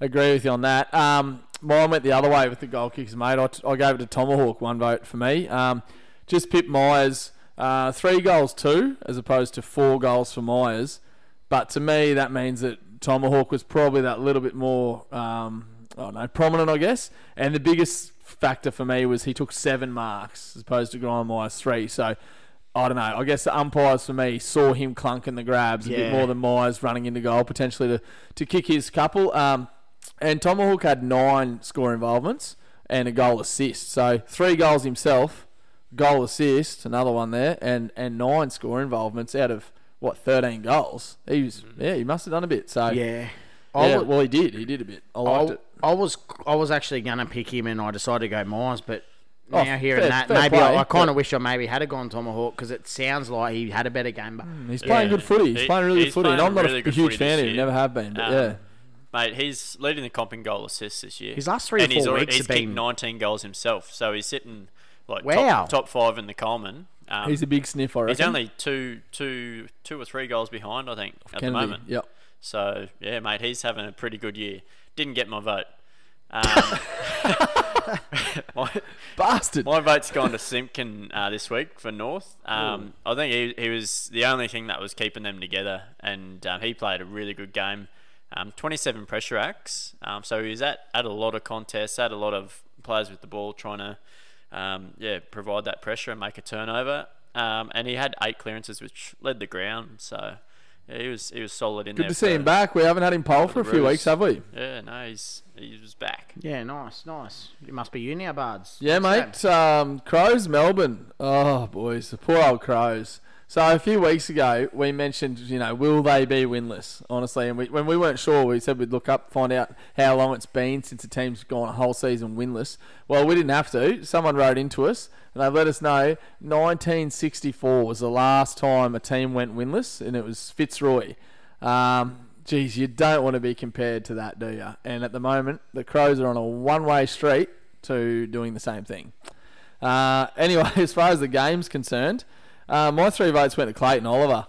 agree with you on that. Um, mine went the other way with the goal kicks, mate. I, I gave it to Tomahawk, one vote for me. Um, just Pip Miers, uh, three goals two, as opposed to four goals for Miers. But to me, that means that Tomahawk was probably that little bit more, um, I don't know, prominent, I guess. And the biggest factor for me was he took seven marks as opposed to Gryan Miers three. So. I don't know. I guess the umpires for me saw him clunking the grabs a bit more than Miers running into goal potentially to, to kick his couple. Um, and Tomahawk had nine score involvements and a goal assist. So three goals himself, goal assist, another one there, and, and nine score involvements out of what thirteen goals. He was yeah, he must have done a bit. So Yeah. I yeah, wa- well he did. He did a bit. I liked I, it. I was I was actually gonna pick him, and I decided to go Miers. But Oh, now hearing fair- that, fair maybe play, I, I kind of wish I maybe had a gone Tomahawk because it sounds like he had a better game. But He's playing Yeah. good footy. He's He- playing really good he's footy, and playing I'm not really a huge fan this of him. year. Never have been, but Um, yeah. Mate, he's leading the comp in goal assists this year. His last three or and he's four already- weeks he's have kicked been- 19 goals himself, so he's sitting like Wow. top, top five in the Coleman. Um, He's a big sniff, I reckon. he's only two, two, two or three goals behind, I think, at Kennedy. the moment. Yep. So yeah, mate, he's having a pretty good year. Didn't get my vote. Um, my, Bastard. my vote's gone to Simpkin uh, this week for North. Um, I think he, he was the only thing that was keeping them together, and um, he played a really good game. Um, 27 pressure acts, um, so he was at, at a lot of contests, had a lot of players with the ball trying to um, yeah provide that pressure and make a turnover. Um, and he had eight clearances, which led the ground. So yeah, he was he was solid in there. Good there. to see for- him back. We haven't had him poll for for a few Roos. weeks, have we? Yeah, no, he's he was back. Yeah, nice, nice. It must be you now, Bards. Yeah, What's mate. Um, Crows, Melbourne. Oh, boys, the poor old Crows. So a few weeks ago, we mentioned, you know, will they be winless? Honestly, and we, when we weren't sure, we said we'd look up, find out how long it's been since a team's gone a whole season winless. Well, we didn't have to. Someone wrote into us, and they let us know 1964 was the last time a team went winless, and it was Fitzroy. Um, geez, you don't want to be compared to that, do you? And at the moment, the Crows are on a one-way street to doing the same thing. Uh, anyway, as far as the game's concerned, uh, my three votes went to Clayton Oliver.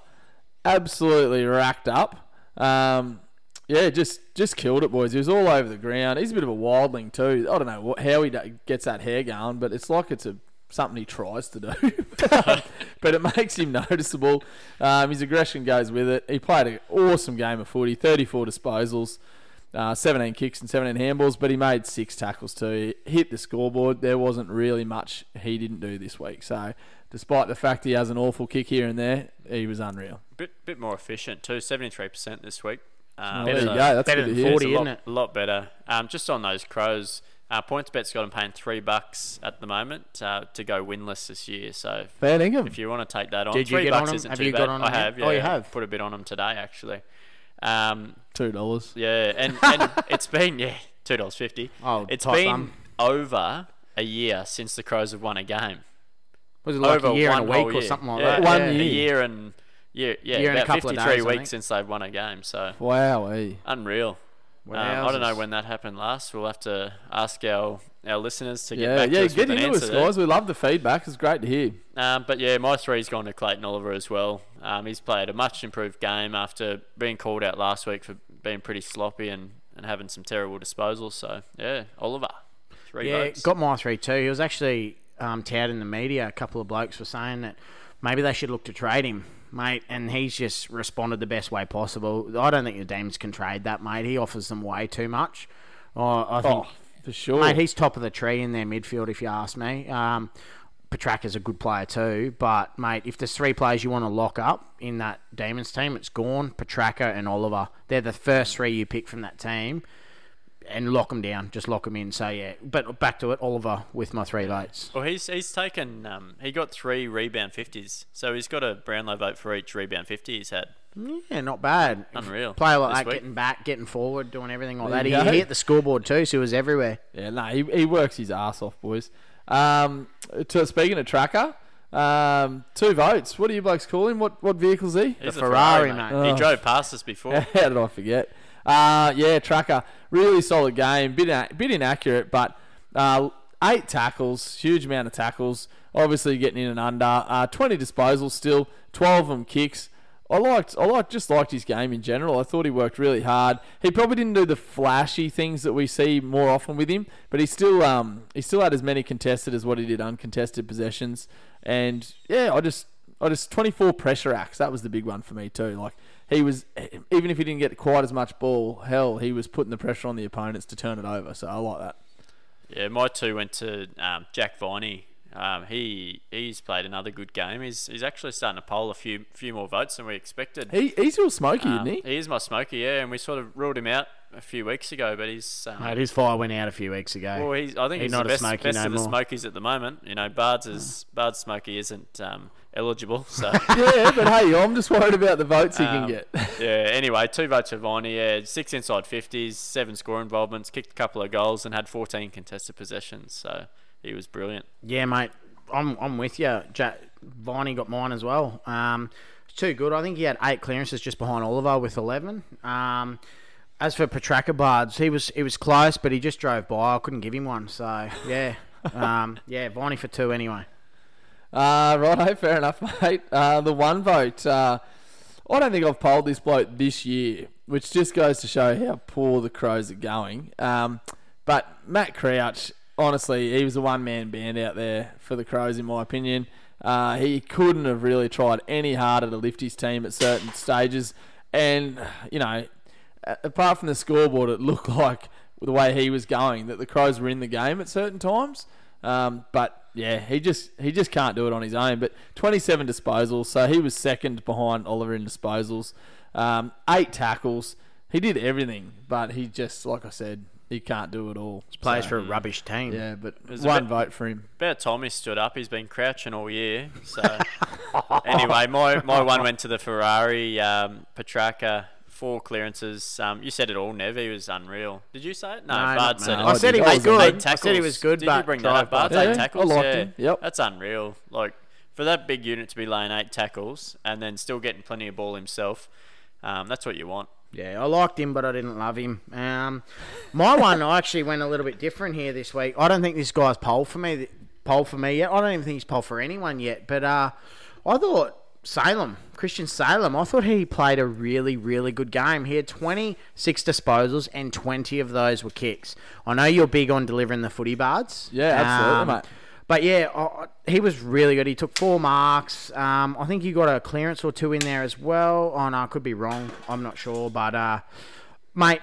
Absolutely racked up. Um, yeah, just just killed it, boys. He was all over the ground. He's a bit of a wildling too. I don't know what, how he gets that hair going, but it's like it's a something he tries to do. but it makes him noticeable. Um, his aggression goes with it. He played an awesome game of footy. 34 disposals. Uh, 17 kicks and 17 handballs, but he made six tackles too. He hit the scoreboard. There wasn't really much he didn't do this week. So, despite the fact he has an awful kick here and there, he was unreal. Bit bit more efficient too. Seventy three percent this week. Um, Oh, there you so go. That's better than 40. a lot, isn't it? a lot better. Um, just on those crows, uh, PointsBet's got him paying three bucks at the moment uh, to go winless this year. So Fair dinkum. if you want to take that on, Did you three get on bucks 'em? isn't Have too you bad. got on I 'em yet? have. Yeah, Oh, you have? Put a bit on them today actually. Um, Two dollars. yeah, and, and it's been yeah two dollars fifty. Oh, It's tight been bum. over a year since the Crows have won a game. Was it like over a year and a week or year. something like yeah, that? One yeah. A year. year and yeah, yeah, Year and a about couple of 53 days, weeks think. since they've won a game. So Wow. eh. unreal. Um, I don't know when that happened last. We'll have to ask our, our listeners to get Yeah, back yeah. to us Get with an into us, answer there. guys. We love the feedback. It's great to hear. Um, but yeah, my three's gone to Clayton Oliver as well. Um, he's played a much improved game after being called out last week for being pretty sloppy and, and having some terrible disposals. So yeah, Oliver, three Yeah, votes. got my three too. He was actually um, touted in the media. A couple of blokes were saying that maybe they should look to trade him, mate. And he's just responded the best way possible. I don't think the Demons can trade that, mate. He offers them way too much. Oh, I think, Oh, for sure. mate, he's top of the tree in their midfield, if you ask me. Um, Petracca's a good player too, but mate, if there's three players you want to lock up in that Demons team, it's Gawn, Petracca, and Oliver. They're the first three you pick from that team, and lock them down. Just lock them in. So yeah, but back to it, Oliver with my three votes. Well, he's he's taken. Um, he got three rebound fifties, so he's got a Brownlow vote for each rebound fifty he's had. Yeah, not bad. Unreal. Player like This that, week. getting back, getting forward, doing everything like There that. He, he hit the scoreboard too, so he was everywhere. Yeah, no, he, he works his ass off, boys. Um, to speaking of tracker, um, two votes. What do you blokes call him? What what vehicle's he? He's a Ferrari, mate. mate. He Oh. drove past us before. How did I forget? Uh, yeah, tracker, really solid game. Bit in- bit inaccurate, but uh, eight tackles, huge amount of tackles. Obviously getting in and under. Uh, Twenty disposals still, twelve of them kicks. I liked, I liked, just liked his game in general. I thought he worked really hard. He probably didn't do the flashy things that we see more often with him, but he still, um, he still had as many contested as what he did uncontested possessions. And yeah, I just, I just 24 pressure acts. That was the big one for me too. Like he was, even if he didn't get quite as much ball, hell, he was putting the pressure on the opponents to turn it over. So I like that. Yeah, my two went to um, Jack Viney. Um, he he's played another good game. He's he's actually starting to poll a few few more votes than we expected. He, he's real smoky, Um, isn't he? is my smoky, yeah, and we sort of ruled him out a few weeks ago, but he's um, Mate, his fire went out a few weeks ago. well, he's I think He's he's, not the a best, smoky best no of the smokies at the moment. You know, Bard's is Bard's smoky isn't um, eligible, so yeah, but hey, I'm just worried about the votes he can Um, get. yeah. Anyway, two votes for Viney. Yeah, six inside fifties, seven score involvements, kicked a couple of goals, and had 14 contested possessions. So he was brilliant. Yeah, mate, I'm I'm with you. Jack Viney got mine as well. Um, it's too good. I think he had eight clearances just behind Oliver with eleven. Um, as for Petracca Bards, he was he was close, but he just drove by. I couldn't give him one. So yeah, um, yeah, Viney for two anyway. Uh, righto, fair enough, mate. Uh, the one vote. Uh, I don't think I've polled this bloke this year, which just goes to show how poor the Crows are going. Um, but Matt Crouch, honestly, he was a one man band out there for the Crows, in my opinion. Uh, he couldn't have really tried any harder to lift his team at certain stages. And, you know, apart from the scoreboard, it looked like the way he was going that the Crows were in the game at certain times. Um, but yeah, he just he just can't do it on his own. But 27 disposals, so he was second behind Oliver in disposals. Um, eight tackles. He did everything, but he just, like I said, he can't do it all. Plays So, for a rubbish team. Yeah, but was one bit- vote for him. About time he stood up. He's been crouching all year. So anyway, my, my one went to the Ferrari. Um, Petracca, four clearances. Um, you said it all, Nev. He was unreal. Did you say it? No, No, Bard said no, it. I said he was good. I said he was good, Did but you bring that up, Bart? Yeah, Eight I liked yeah. him. Yep. That's unreal. Like for that big unit to be laying eight tackles and then still getting plenty of ball himself. Um, that's what you want. Yeah, I liked him, but I didn't love him. Um, my one, I actually went a little bit different here this week. I don't think this guy's poll for me. Poll for me yet. I don't even think he's poll for anyone yet. But uh, I thought Salem, Christian Salem, I thought he played a really, really good game. He had 26 disposals and 20 of those were kicks. I know you're big on delivering the footy bards. Yeah, absolutely, mate. But yeah, I- he was really good. He took four marks. Um, I think you got a clearance or two in there as well. Oh no, I could be wrong. I'm not sure, but uh, mate,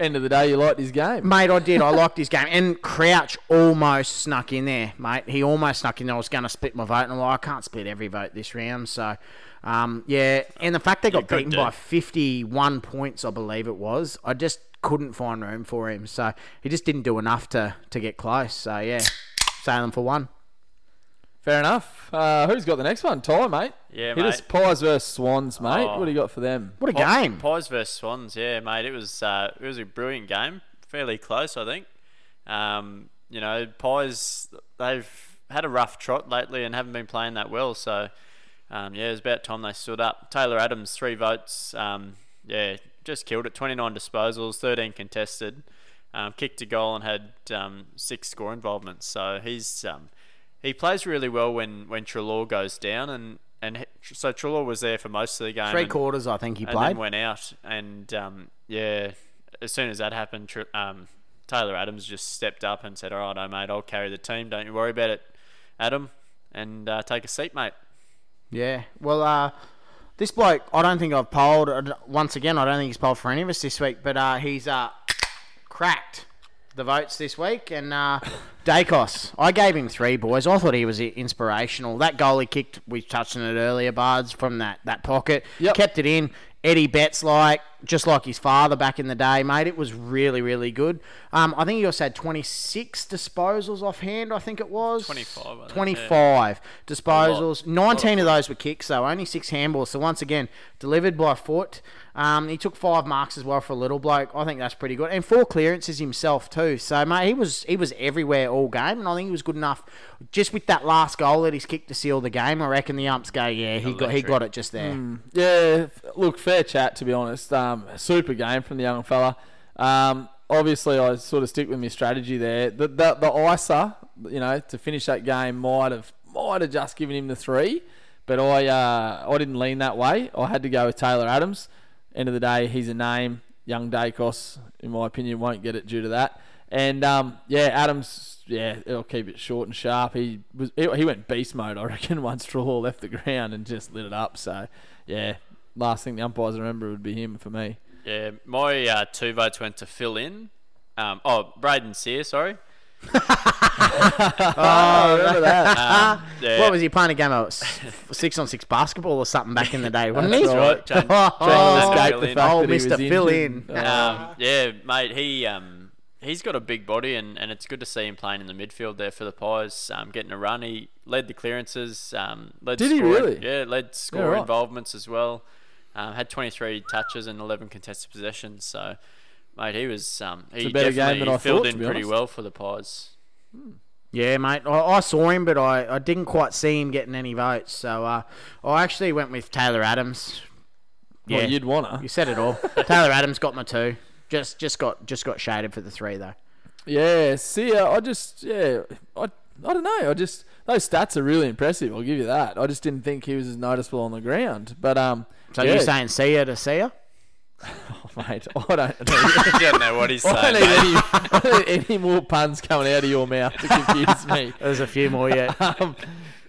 End of the day, you liked his game. mate, I did. I liked his game. And Crouch almost snuck in there, mate. He almost snuck in there. I was going to split my vote, and I'm like, I can't split every vote this round. So, um, yeah. And the fact they got could beaten do. by 51 points, I believe it was, I just couldn't find room for him. So he just didn't do enough to to get close. So yeah, Salem for one. Fair enough. Uh, who's got the next one? Ty, mate. Yeah, Hit mate. us Pies versus Swans, mate. Oh. What do you got for them? What a Pi- game! Pies versus Swans, yeah, mate. It was uh, it was a brilliant game, fairly close, I think. Um, you know, Pies they've had a rough trot lately and haven't been playing that well. So, um, yeah, it was about time they stood up. Taylor Adams, three votes. Um, yeah, just killed it. Twenty nine disposals, thirteen contested. Um, kicked a goal and had um, six score involvements. So he's um, he plays really well when when Treloar goes down and. And he- so Treloar was there for most of the game. Three and- quarters, I think he and played. then went out. And um, yeah, as soon as that happened, um, Taylor Adams just stepped up and said, "All right, oh, mate, I'll carry the team. Don't you worry about it, Adam, and uh, take a seat, mate." Yeah. Well, uh, this bloke, I don't think I've polled. Once again, I don't think he's polled for any of us this week, but uh, he's uh, cracked the votes this week. And uh, Daicos, I gave him three, boys. I thought he was inspirational. That goal he kicked, we touched on it earlier, Bards, from that, that pocket. Yep. Kept it in. Eddie Betts, like, just like his father back in the day, mate. It was really, really good. Um, I think he also had 26 disposals offhand, I think it was. 25, I think, yeah. 25 disposals. 19 of those were kicks, though. Only six handballs. So, once again, delivered by foot. Um, he took five marks as well for a little bloke. I think that's pretty good. And four clearances himself, too. So, mate, he was he was everywhere all game. And I think he was good enough. Just with that last goal that he's kicked to seal the game, I reckon the umps go, yeah, he got, he got it just there. Yeah, look, fair chat to be honest. Um, super game from the young fella. Um, obviously, I sort of stick with my strategy there. The the, the ISA, you know, to finish that game might have might have just given him the three, but I uh, I didn't lean that way. I had to go with Taylor Adams. End of the day, he's a name. Young Daicos, in my opinion, won't get it due to that. And um, yeah, Adams, yeah, he'll keep it short and sharp. He was he, went beast mode, I reckon, once Straw left the ground and just lit it up. So yeah, last thing the umpires remember would be him for me. Yeah, my uh, two votes went to fill in. Um, oh, Brayden Sier, sorry. Oh, remember that? Um, yeah, What was he playing a game of six on six basketball or something back in the day? Wasn't he? That's right. Change- Oh, change escape the fact Oh, that he was Mr. Fill in. Um, yeah, mate, he um, he's got a big body, and, and it's good to see him playing in the midfield there for the Pies, um, getting a run. He led the clearances, um, led Did he really? Yeah, led score right. involvements as well. Um, had 23 touches and 11 contested possessions. So, mate, he was um, he a better game than I filled thought, to in be pretty honest. well for the Pies. Yeah, mate. I, I saw him, but I, I didn't quite see him getting any votes. So uh, I actually went with Taylor Adams. Well, Yeah, you'd wanna. you said it all. Taylor Adams got my two. Just just got just got shaded for the three though. Yeah, see, uh, I just yeah, I I don't know. I just those stats are really impressive. I'll give you that. I just didn't think he was as noticeable on the ground. But um, So yeah. you're saying see ya to see ya? mate, I don't. I don't I don't know what he's I saying. don't any, I don't need any more puns coming out of your mouth to confuse me. There's a few more yet. Um,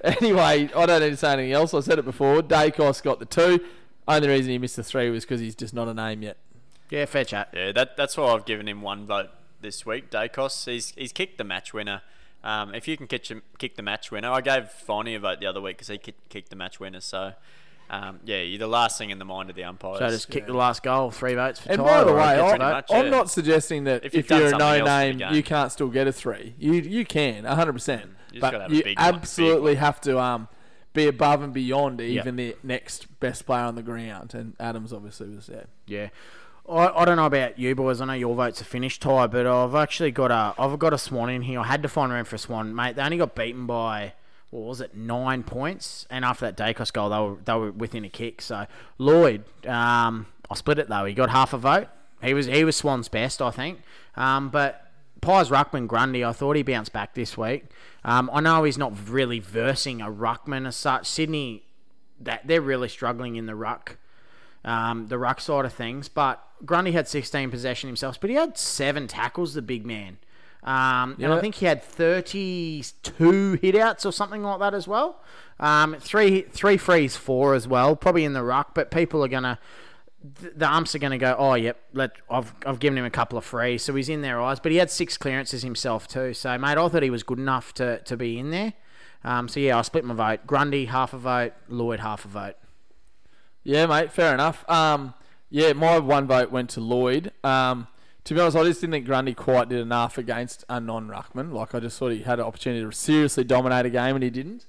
anyway, I don't need to say anything else. I said it before. Daicos got the two. Only reason he missed the three was because he's just not a name yet. Yeah, fair chat. Yeah, that that's why I've given him one vote this week. Daicos, he's he's kicked the match winner. Um, if you can catch him, kick the match winner, I gave Finey a vote the other week because he kicked, kicked the match winner. So um, yeah, you're the last thing in the mind of the umpires. So just kick the last goal, three votes for And Ty, by the way, gets a I'm, much, I'm yeah. not suggesting that If if, you've done you're a something else in the no-name, you can't still get a three. You you can, 100. percent You just But have you big big absolutely one. have to um be above and beyond Yep. even the next best player on the ground. And Adams obviously was there. Yeah. I, I don't know about you boys. I know your votes are finished, Ty, but I've actually got a I've got a Swan in here. I had to find room for a Swan, mate. They only got beaten by what was it, nine points, and after that Daicos goal, they were they were within a kick. So Lloyd, um, I split it though. He got half a vote. He was he was Swan's best, I think. Um, but Pies Ruckman Grundy, I thought he bounced back this week. Um, I know he's not really versing a ruckman as such. Sydney, that they're really struggling in the ruck um, the ruck side of things. But Grundy had 16 possession himself, but he had seven tackles, the big man. Um, And I think he had 32 hitouts or something like that as well. Um, three three frees, four as well, probably in the ruck. But people are gonna, the umps are gonna go, oh yep, let I've I've given him a couple of frees, so he's in their eyes. But he had six clearances himself too. So mate, I thought he was good enough to to be in there. Um, so yeah, I split my vote. Grundy half a vote, Lloyd half a vote. Yeah, mate, fair enough. Um, yeah, my one vote went to Lloyd. Um, to be honest, I just didn't think Grundy quite did enough against a non-ruckman. Like I just thought he had an opportunity to seriously dominate a game, and he didn't.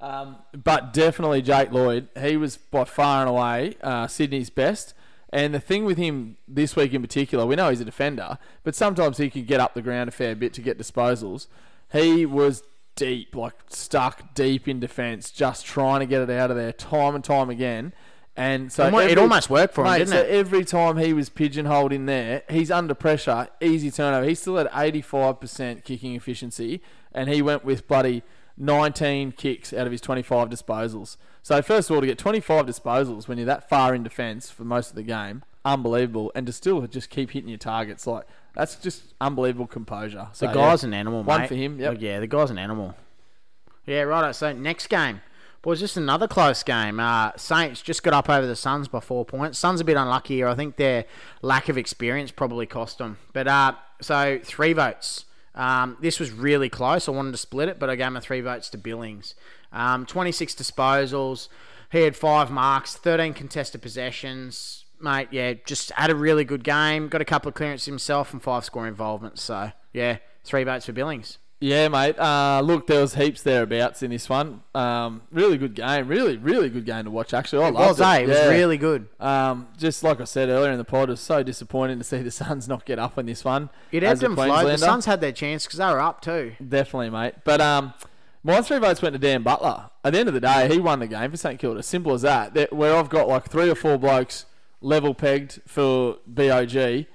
Um, but definitely Jake Lloyd, he was by far and away uh, Sydney's best. And the thing with him this week in particular, we know he's a defender, but sometimes he could get up the ground a fair bit to get disposals. He was deep, like stuck deep in defence, just trying to get it out of there time and time again. And so it every- almost worked for him, mate, didn't so it? every time he was pigeonholed in there, he's under pressure, easy turnover. He still had 85% kicking efficiency, and he went with bloody 19 kicks out of his 25 disposals. So first of all, to get 25 disposals when you're that far in defence for most of the game, unbelievable. And to still just keep hitting your targets, like that's just unbelievable composure. So, The guy's yeah. an animal, One mate. for him, yep. Yeah, the guy's an animal. Yeah, right. So next game, boys, just another close game. Uh, Saints just got up over the Suns by four points. Suns a bit unlucky here. I think their lack of experience probably cost them. But uh, so three votes. Um, this was really close. I wanted to split it, but I gave my three votes to Billings. Um, 26 disposals. He had five marks, 13 contested possessions. Mate, yeah, just had a really good game. Got a couple of clearances himself and five score involvements. So, yeah, three votes for Billings. Yeah, mate. Uh, look, there was heaps thereabouts in this one. Um, really good game. Really, really good game to watch. Actually, I It loved was, eh? it. It was really good. Um, just like I said earlier in the pod, it was so disappointing to see the Suns not get up in this one. It ebbed and flowed. The Suns had their chance because they were up too. Definitely, mate. But um, my three votes went to Dan Butler. At the end of the day, he won the game for St Kilda. Simple as that. That- Where I've got like three or four blokes level pegged for BOG,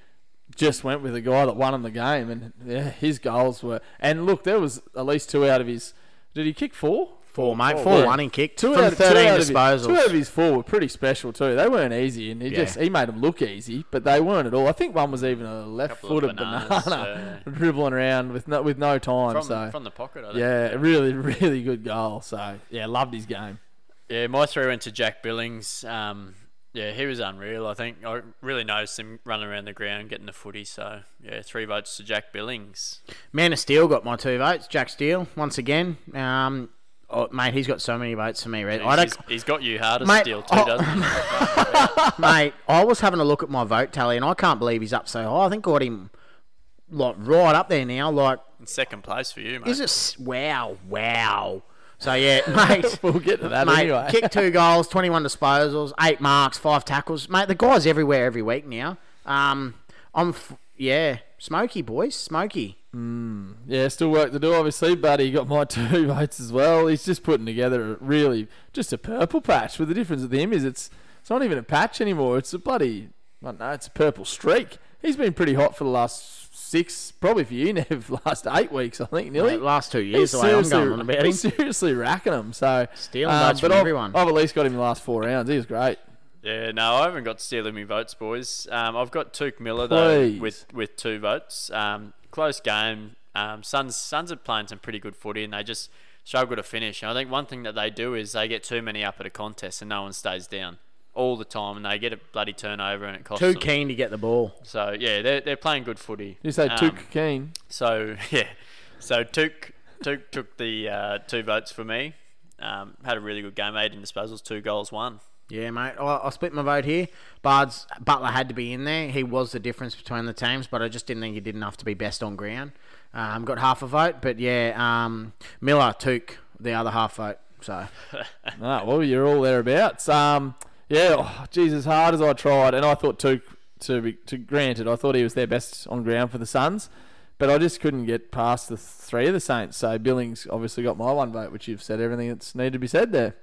just went with the guy that won him the game, and yeah, his goals were. And look, there was at least two out of his. Did he kick four? Four, mate. Four, Four yeah. one in kick. Two from out, two 13 out of his- disposals. two out of his four were pretty special too. They weren't easy, and he Yeah. just he made them look easy, but they weren't at all. I think one was even a Couple of left-footed bananas, banana dribbling around with no with no time. from, so from the pocket, I think. yeah, really, really good goal. So yeah, loved his game. Yeah, my three went to Jack Billings. Um, yeah, he was unreal. I think I really noticed him running around the ground getting the footy. So yeah, three votes to Jack Billings. Man of Steel got my two votes. Jack Steele once again. Um, oh, mate, he's got so many votes for me. Red. I don't, he's got you hard as steel too, oh- doesn't he? mate. I was having a look at my vote tally, and I can't believe he's up so high. I think I got him like right up there now. Like, In second place for you, mate. is it? Wow, wow. So yeah, mate. We'll get to that Mate, anyway. kick two goals, 21 disposals, eight marks, five tackles. Mate, the guy's everywhere every week now. Um, I'm, f- yeah, Smoky, boys, Smoky. Yeah, still work to do, obviously, but he got my two votes as well. He's just putting together a really just a purple patch. With the difference with him is it's it's not even a patch anymore. It's a bloody I don't know. It's a purple streak. He's been pretty hot for the last six, probably for you, Nev, last eight weeks, I think, nearly. Mate, last two years, the way I'm going on about him. He's seriously racking them. So Stealing um, votes but from I've, everyone. I've at least got him in the last four rounds. He was great. Yeah, no, I haven't got stealing me votes, boys. Um, I've got Touk Miller though with with two votes. Um, close game. Um, Suns Suns are playing some pretty good footy, and they just struggle to finish. And I think one thing that they do is they get too many up at a contest, and no one stays down all the time, and they get a bloody turnover, and it costs Too them. keen to get the ball. So yeah, they're they're playing good footy. You say Um, Took Keen. So yeah, so Took Took took the uh, two votes for me. Um, had a really good game, eight in disposals, two goals, one. Yeah, mate. I, I'll split my vote here. Bards Butler had to be in there. He was the difference between the teams, but I just didn't think he did enough to be best on ground. Um, got half a vote, but yeah, um, Miller took the other half vote. So Ah, well, you're all thereabouts. Um, yeah, oh, geez, as hard as I tried, and I thought to to be to granted, I thought he was their best on ground for the Suns, but I just couldn't get past the three of the Saints. So Billings obviously got my one vote, which you've said everything that's needed to be said there.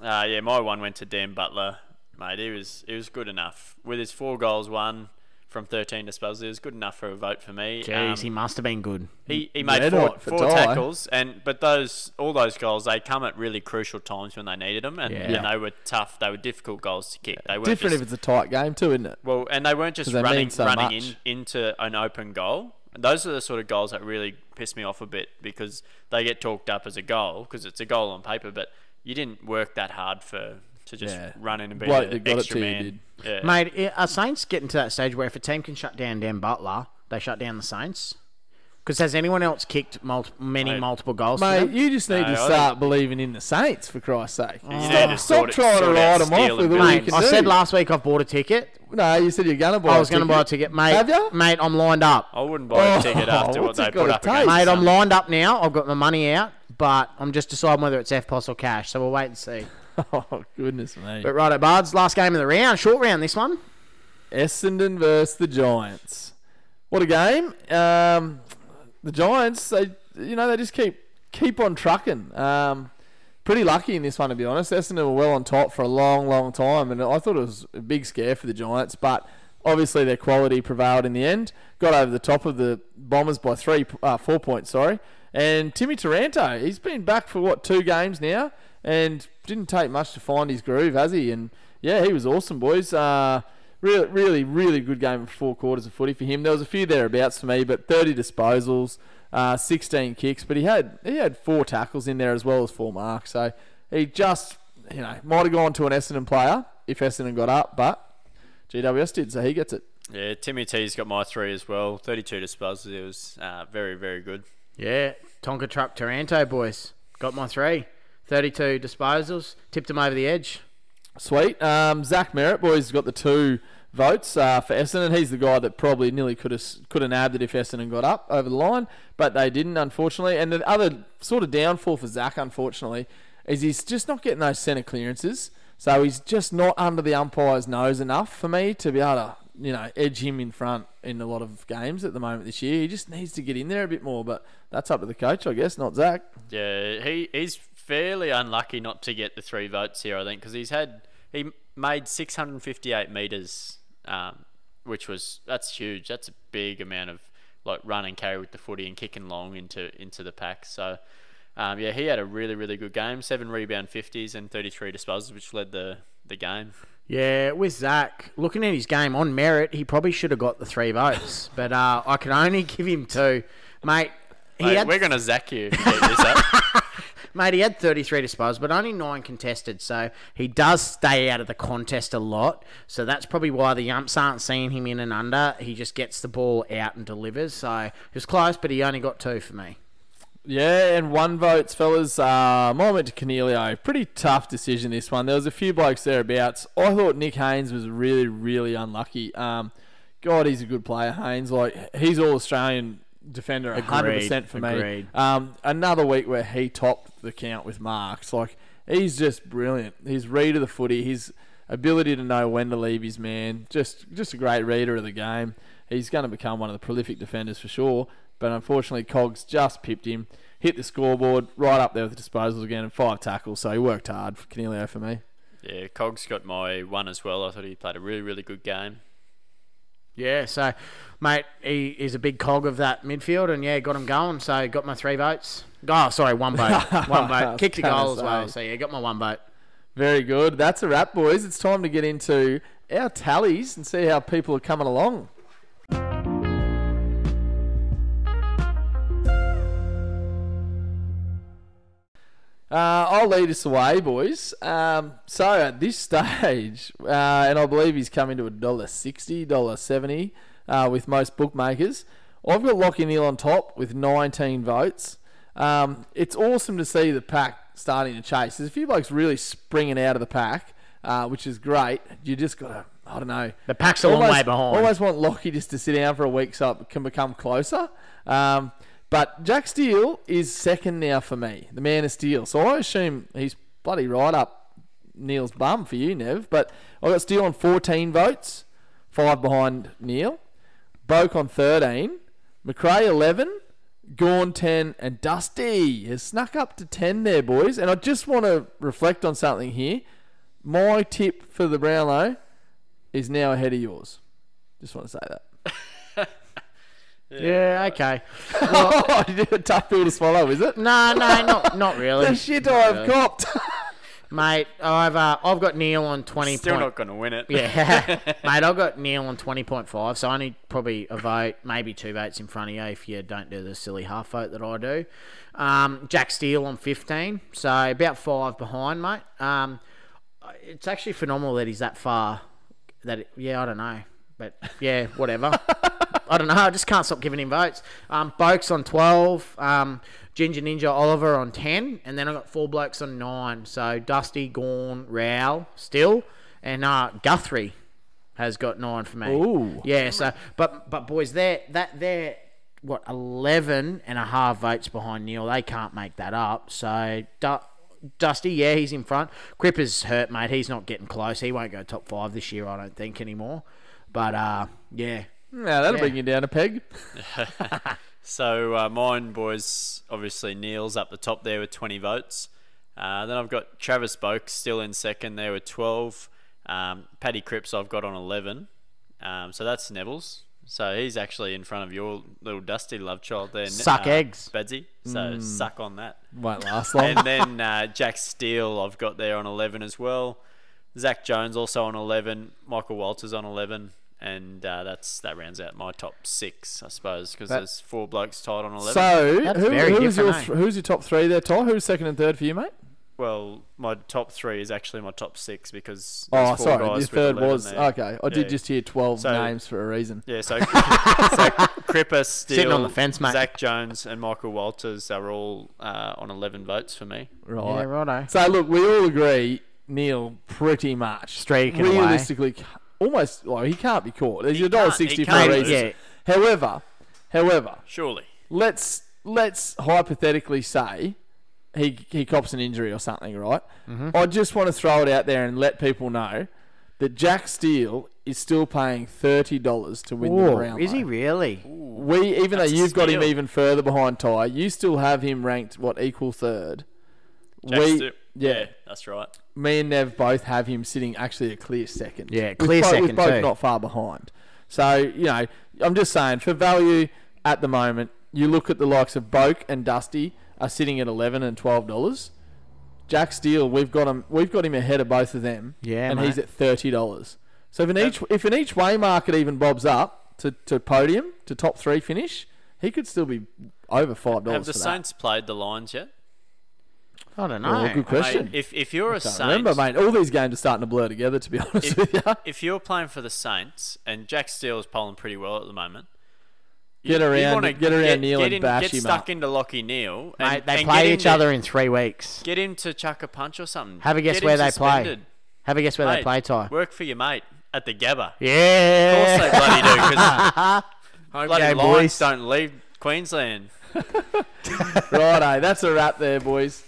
Uh, yeah, my one went to Dan Butler, mate. He was he was good enough with his four goals, one from 13 disposals. It was good enough for a vote for me. jeez, Um, he must have been good. He, he made Red four, four tackles, and but those all those goals they come at really crucial times when they needed them, and, Yeah. and they were tough. They were difficult goals to kick. They Different just, if it's a tight game too, isn't it? well, and they weren't just they running so running in, into an open goal. Those are the sort of goals that really piss me off a bit because they get talked up as a goal because it's a goal on paper, but you didn't work that hard for to just Yeah. run in and be Bloke the that got it extra to you man. Yeah. Mate, are Saints getting to that stage where if a team can shut down Dan Butler, they shut down the Saints? Because has anyone else kicked mul- many Mate. multiple goals? for Mate, them? you just need No, to start believing in the Saints for Christ's sake. You oh. need Stop, to stop trying to ride them off with and all you can I do. said last week I've bought a ticket. No, you said you're gonna buy. I was going to buy a ticket, mate. Have ya? Mate, I'm lined up. I wouldn't buy a Oh, ticket after what they put gotta up against. Mate, I'm lined up now. I've got my money out, but I'm just deciding whether it's EFTPOS or cash. So we'll wait and see. Oh goodness me! But right at Bards, last game of the round, short round. This one. Essendon versus the Giants. What a game! Um, the Giants, they you know they just keep keep on trucking. Um, pretty lucky in this one to be honest. Essendon were well on top for a long, long time, and I thought it was a big scare for the Giants, but. Obviously, their quality prevailed in the end. Got over the top of the Bombers by three, uh, four points. Sorry. And Timmy Taranto, he's been back for what two games now, and didn't take much to find his groove, has he? And yeah, he was awesome, boys. Uh, really, really, really good game of four quarters of footy for him. There was a few thereabouts for me, but 30 disposals, uh, 16 kicks, but he had he had four tackles in there as well as four marks. So he just, you know, might have gone to an Essendon player if Essendon got up, but GWS did, so he gets it. Yeah, Timmy T's got my three as well. 32 disposals. It was uh, very, very good. Yeah, Tonka Truck Taranto boys got my three. 32 disposals, tipped him over the edge. Sweet. Um, Zach Merrett, boys, got the two votes uh, for Essendon. He's the guy that probably nearly could have could have nabbed it if Essendon got up over the line, but they didn't, unfortunately. And the other sort of downfall for Zach, unfortunately, is he's just not getting those centre clearances. So he's just not under the umpire's nose enough for me to be able to, you know, edge him in front in a lot of games at the moment this year. He just needs to get in there a bit more, but that's up to the coach, I guess, not Zach. Yeah, he he's fairly unlucky not to get the three votes here, I think, because he's had he made 658 meters, um, which was that's huge. That's a big amount of like run and carry with the footy and kicking long into into the pack. So. Um, yeah, he had a really, really good game. Seven rebound 50s and 33 disposals, which led the, the game. Yeah, with Zach, looking at his game on merit, he probably should have got the three votes, but uh, I can only give him two. Mate, he Mate, had we're going to zack you. Mate, he had 33 disposals, but only nine contested, so he does stay out of the contest a lot. So that's probably why the umps aren't seeing him in and under. He just gets the ball out and delivers. So it was close, but he only got two for me. Yeah, and one votes, fellas. Uh, mine went to Coniglio. Pretty tough decision this one. There was a few blokes thereabouts. I thought Nick Haynes was really, really unlucky. Um, God, he's a good player, Haynes. Like he's all Australian defender, hundred percent for me. agreed. Um, another week where he topped the count with marks. Like he's just brilliant. His read of the footy, his ability to know when to leave his man. Just, just a great reader of the game. He's going to become one of the prolific defenders for sure. But unfortunately, Cogs just pipped him, hit the scoreboard right up there with the disposals again, and five tackles. So he worked hard for Coniglio for me. yeah, Cogs got my one as well. I thought he played a really, really good game. Yeah, so, mate, he is a big cog of that midfield, and yeah, got him going. So got my three votes. Oh, sorry, one vote. One vote. Kicked a goal as well. So yeah, got my one vote. Very good. That's a wrap, boys. It's time to get into our tallies and see how people are coming along. Uh, I'll lead us away, boys. Um, so at this stage, uh, and I believe he's coming to a dollar sixty, dollar seventy, uh, with most bookmakers. I've got Lachie Neale on top with 19 votes. Um, it's awesome to see the pack starting to chase. There's a few blokes really springing out of the pack. uh, which is great. You just got to, I don't know. The pack's a long way behind. Always want Lachie just to sit down for a week so it can become closer. Um, but Jack Steele is second now for me, the man of steel. So I assume he's bloody right up Neale's bum for you, Nev. But I got Steele on 14 votes, five behind Neale. Boak on 13, Macrae 11, Gawn 10, and Dusty has snuck up to 10 there, boys. And I just want to reflect on something here. My tip for the Brownlow is now ahead of yours. Just want to say that. Yeah, okay. Oh, a tough pill to swallow, is it? No, no, not not really. The really, shit I've copped. mate. I've uh, I've got Neale on twenty. Still point- not going to win it. Yeah, mate, I've got Neale on 20.5, so I need probably a vote, maybe two votes in front of you if you don't do the silly half vote that I do. Um, Jack Steele on 15, so about five behind, mate. Um, it's actually phenomenal that he's that far. That it- Yeah, I don't know. But yeah, whatever. I don't know. I just can't stop giving him votes. Um, Boak's on 12, um, Ginger Ninja Oliver on 10, and then I got four blokes on 9. So Dusty, Gawn, Rowell still, and uh, Guthrie has got 9 for me. Ooh. Yeah, so, but, but boys, they're, that, they're, what, 11 and a half votes behind Neale. They can't make that up. So, Du- Dusty, yeah, he's in front. Cripper's hurt, mate. He's not getting close. He won't go top five this year, I don't think, anymore. But, uh, yeah. Now that'll Yeah. bring you down a peg. So uh, mine, boys, obviously Neale's up the top there with 20 votes. Uh, then I've got Travis Boak still in second there with 12. Um, Paddy Cripps I've got on 11. Um, so that's Neville's. So he's actually in front of your little Dusty love child there. Suck uh, eggs. Bedsy. So suck on that. Won't last long. and then uh, Jack Steele I've got there on 11 as well. Zak Jones also on 11. Michael Walters on 11. And uh, that's that rounds out my top six, I suppose, because That- there's four blokes tied on 11. so That's who, very who's your different, eh? who's your top three there, Ty? Who's second and third for you, mate? well, my top three is actually my top six because Oh, there's four sorry, guys your with third 11 was there. okay. I did Yeah. just hear twelve So- names for a reason. Yeah, so, so Cripper, Steele, on the fence, mate. Zak Jones, and Michael Walters are all uh, on 11 votes for me. Right. Yeah, righto. So look, we all agree Neale pretty much Streaking away. realistically ca- almost well he can't be caught. There's He your dollar sixty for a reason. Yeah. However, however, Surely. let's let's hypothetically say he he cops an injury or something, right? Mm-hmm. I just want to throw it out there and let people know that Jack Steele is still paying thirty dollars to win the Whoa, round. is he really? We even though That's a you've got him even further behind Ty, you still have him ranked what equal third. Jack we yeah, that's right. me and Nev both have him sitting actually a clear second. Yeah, With clear both, second with both too. not far behind. So you know, I'm just saying for value at the moment, you look at the likes of Boak and Dusty are sitting at eleven and twelve dollars. Jack Steele, we've got him. We've got him ahead of both of them. Yeah, and mate. he's at thirty dollars. So if an each if an each way market even bobs up to, to podium to top three finish, he could still be over five dollars. Have dollars the for Saints played the Lions yet? I don't know. that. Oh, good question. Mate, if, if you're a Can't Saint, remember, mate. All these games are starting to blur together. To be honest if, with you, if you're playing for the Saints and Jack Steele is polling pretty well at the moment, Get around- wanna get around Neale get and in, bash get him stuck up. into Lachie Neale. And, Mate, they and play each to- other in three weeks. Get him to chuck a punch or something. Have a guess Get where they play. Have a guess where they play, Ty. Work for your mate at the Gabba. Yeah. Of course they bloody do, because bloody game, Lions boys. don't leave Queensland. Righto, that's a wrap there, boys.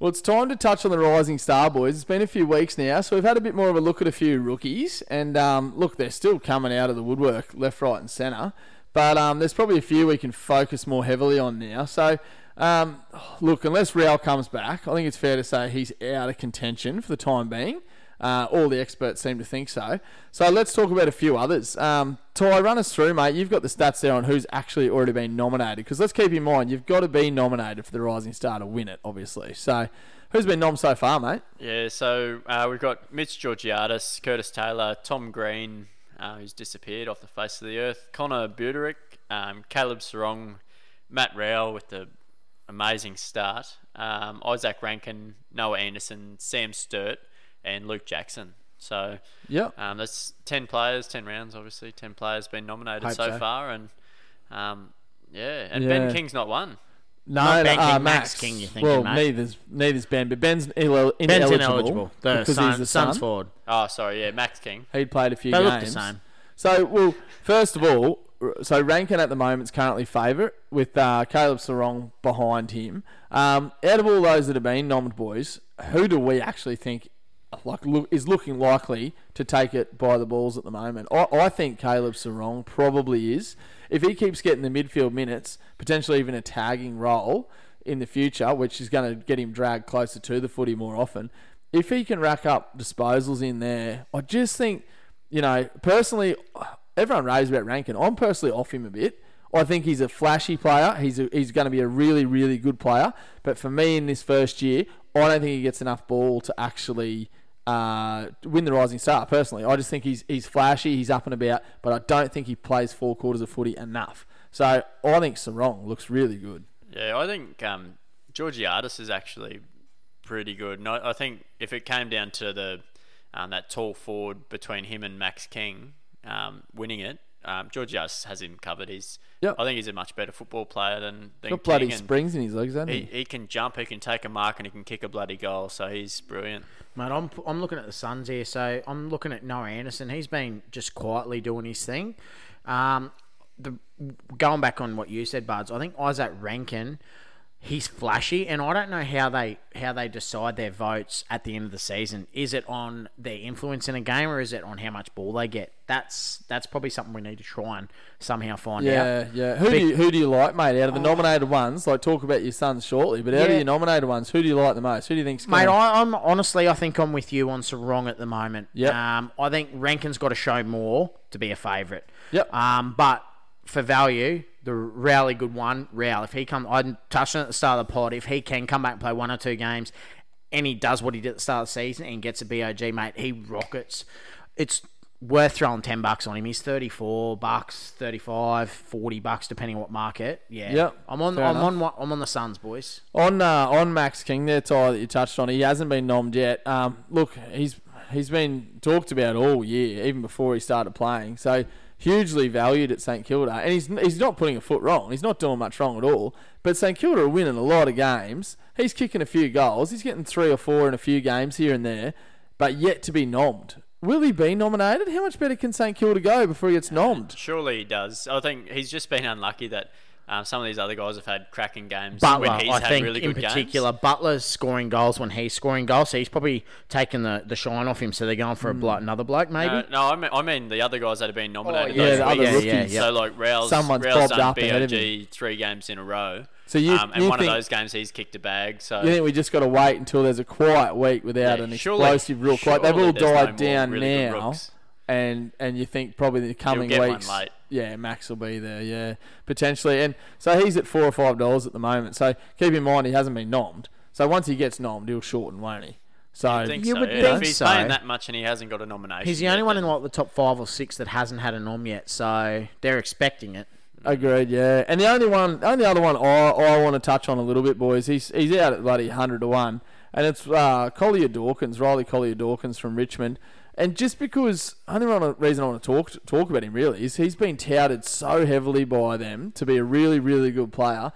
Well, it's time to touch on the rising star, boys. It's been a few weeks now, so we've had a bit more of a look at a few rookies. And um, look, they're still coming out of the woodwork, left, right, and centre. But um, there's probably a few we can focus more heavily on now. So, um, look, unless Rowell comes back, I think it's fair to say he's out of contention for the time being. Uh, all the experts seem to think so. So let's talk about a few others. Um, Ty, run us through, mate. You've got the stats there on who's actually already been nominated. Because let's keep in mind, you've got to be nominated for the Rising Star to win it, obviously. So who's been nom so far, mate? Yeah, so uh, we've got Mitch Georgiadis, Curtis Taylor, Tom Green, uh, who's disappeared off the face of the earth, Connor Budarick, um, Caleb Serong, Matt Rowell with the amazing start, um, Izak Rankine, Noah Anderson, Sam Sturt, and Luke Jackson. So yeah, um, that's 10 players, 10 rounds, obviously. 10 players been nominated Hope so, so. far. And um, Yeah, and Yeah. Ben King's not one. No, Not Ben no, uh, King, Max Max King, you're thinking, well, mate. neither's neither's Ben, but Ben's inel- ineligible. Ben's ineligible. The because son, he's the son's son. forward. Oh, sorry, yeah, Max King. He'd played a few They games. look the same. So, well, first of all, so Rankine at the moment's currently favourite with uh, Caleb Serong behind him. Um, out of all those that have been nommed boys, who do we actually think like look, is looking likely to take it by the balls at the moment? I, I think Caleb Serong probably is. If he keeps getting the midfield minutes, potentially even a tagging role in the future, which is going to get him dragged closer to the footy more often. If he can rack up disposals in there, I just think you know, personally, everyone raves about Rankine. I'm personally off him a bit. I think he's a flashy player. He's a, he's going to be a really really good player. But for me in this first year, I don't think he gets enough ball to actually uh, win the Rising Star. Personally, I just think he's he's flashy. He's up and about, but I don't think he plays four quarters of footy enough. So I think Serong looks really good. Yeah, I think um, Georgiadis is actually pretty good. And I, I think if it came down to the um, that tall forward between him and Max King um, winning it, um, Georgiadis has him covered. He's Yep. I think he's a much better football player than, than Got bloody King. and springs in his legs, hasn't He, he? he can jump, he can take a mark, and he can kick a bloody goal. So he's brilliant. Mate, I'm, I'm looking at the Suns here, so I'm looking at Noah Anderson. He's been just quietly doing his thing. Um, the going back on what you said, Buds, I think Izak Rankine, he's flashy, and I don't know how they how they decide their votes at the end of the season. Is it on their influence in a game, or is it on how much ball they get? That's that's probably something we need to try and somehow find out. Yeah, yeah. Who do you who do you like, mate? Out of the nominated ones, like talk about your sons shortly, but out of Yeah. your nominated ones, who do you like the most? Who do you think's Mate, gonna- I, I'm honestly, I think I'm with you on Serong at the moment. Yeah. Um, I think Rankine's got to show more to be a favourite. Yep. Um, but for value, the really good one, Rowell. If he come, I touched on it at the start of the pod. If he can come back and play one or two games, and he does what he did at the start of the season and gets a BOG, mate, he rockets. It's worth throwing 10 bucks on him. He's 34 bucks, 35, 40 bucks, depending on what market. Yeah. Yep, I'm on, I'm enough. on, I'm on the Suns, boys. On uh, on Max King there, Ty, that you touched on, he hasn't been nommed yet. Um, look, he's he's been talked about all year, even before he started playing. So hugely valued at St Kilda, and he's he's not putting a foot wrong. He's not doing much wrong at all. But St Kilda are winning a lot of games. He's kicking a few goals. He's getting three or four in a few games here and there, but yet to be nommed. Will he be nominated? How much better can St Kilda go before he gets uh, nommed? Surely he does. I think he's just been unlucky that um, some of these other guys have had cracking games Butler, when he's I had think, really in good particular, Butler's scoring goals when he's scoring goals, so he's probably taken the, the shine off him. So they're going for a blo- another bloke, maybe. No, no, I mean, I mean the other guys that have been nominated. yeah, those the other rookies. Yeah, yeah. So like Rowell's, Someone's Rowell's done up ahead BOG three games in a row. So you, um, and you one think, of those games he's kicked a bag. So You think we just got to wait until there's a quiet week without Yeah, an surely- explosive real quiet? They've all there's no died down really now, rooks. And and you think probably the coming get one weeks, late. yeah, Max will be there, yeah, potentially. And so he's at four or five dollars at the moment. So keep in mind he hasn't been nommed. So once he gets nommed, he'll shorten, won't he? So think You so. would yeah. think if he's so. paying that much and he hasn't got a nomination, he's the yet, only one in like the top five or six that hasn't had a nom yet, so they're expecting it. Agreed, yeah. And the only one, only other one I, I want to touch on a little bit, boys. He's he's out at bloody hundred to one, and it's uh, Collier Dawkins, Riley Collier Dawkins from Richmond. And just because only reason I want to talk talk about him really is he's been touted so heavily by them to be a really really good player,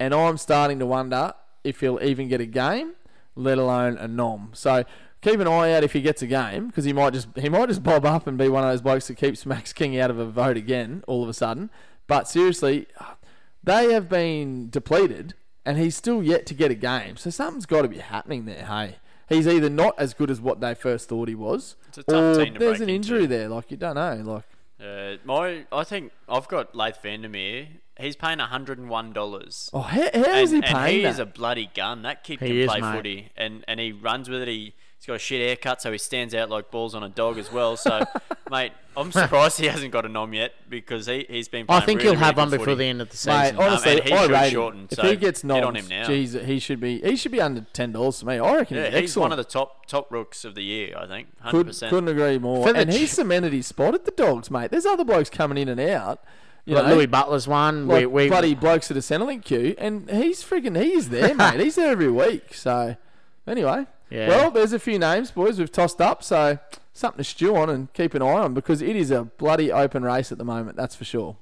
and I'm starting to wonder if he'll even get a game, let alone a nom. So. Keep an eye out if he gets a game because he might just he might just bob up and be one of those blokes that keeps Max King out of a vote again all of a sudden. But seriously, they have been depleted, and he's still yet to get a game. So something's got to be happening there. Hey, he's either not as good as what they first thought he was, It's a tough or team to there's break an injury into. there. Like you don't know. Like Uh, my, I think I've got Laith Vandermeer. He's paying hundred and one dollars. oh, how, how is he and, and he that? is a bloody gun. That kid He can is, play mate. footy, and, and he runs with it. He, he's got a shit haircut, so he stands out like balls on a dog as well. So, mate, I'm surprised he hasn't got a nom yet because he he's been. I think really, he'll have really one good before footy. the end of the Mate, season. honestly, um, and he I should rate shorten, If so he gets get nommed, on him now. geez, he should be he should be under ten dollars to me. I reckon Yeah, he's he's one of the top top rooks of the year. I think. Hundred Could, percent. couldn't agree more. For And he's ch- cemented his spot at the Dogs, mate. There's other blokes coming in and out. You Like know, Louis Butler's one. like we, we, bloody blokes at a Centrelink queue, and he's freaking he's there, mate. He's there every week. So anyway, Yeah. well, there's a few names, boys. We've tossed up, so something to stew on and keep an eye on because it is a bloody open race at the moment, that's for sure.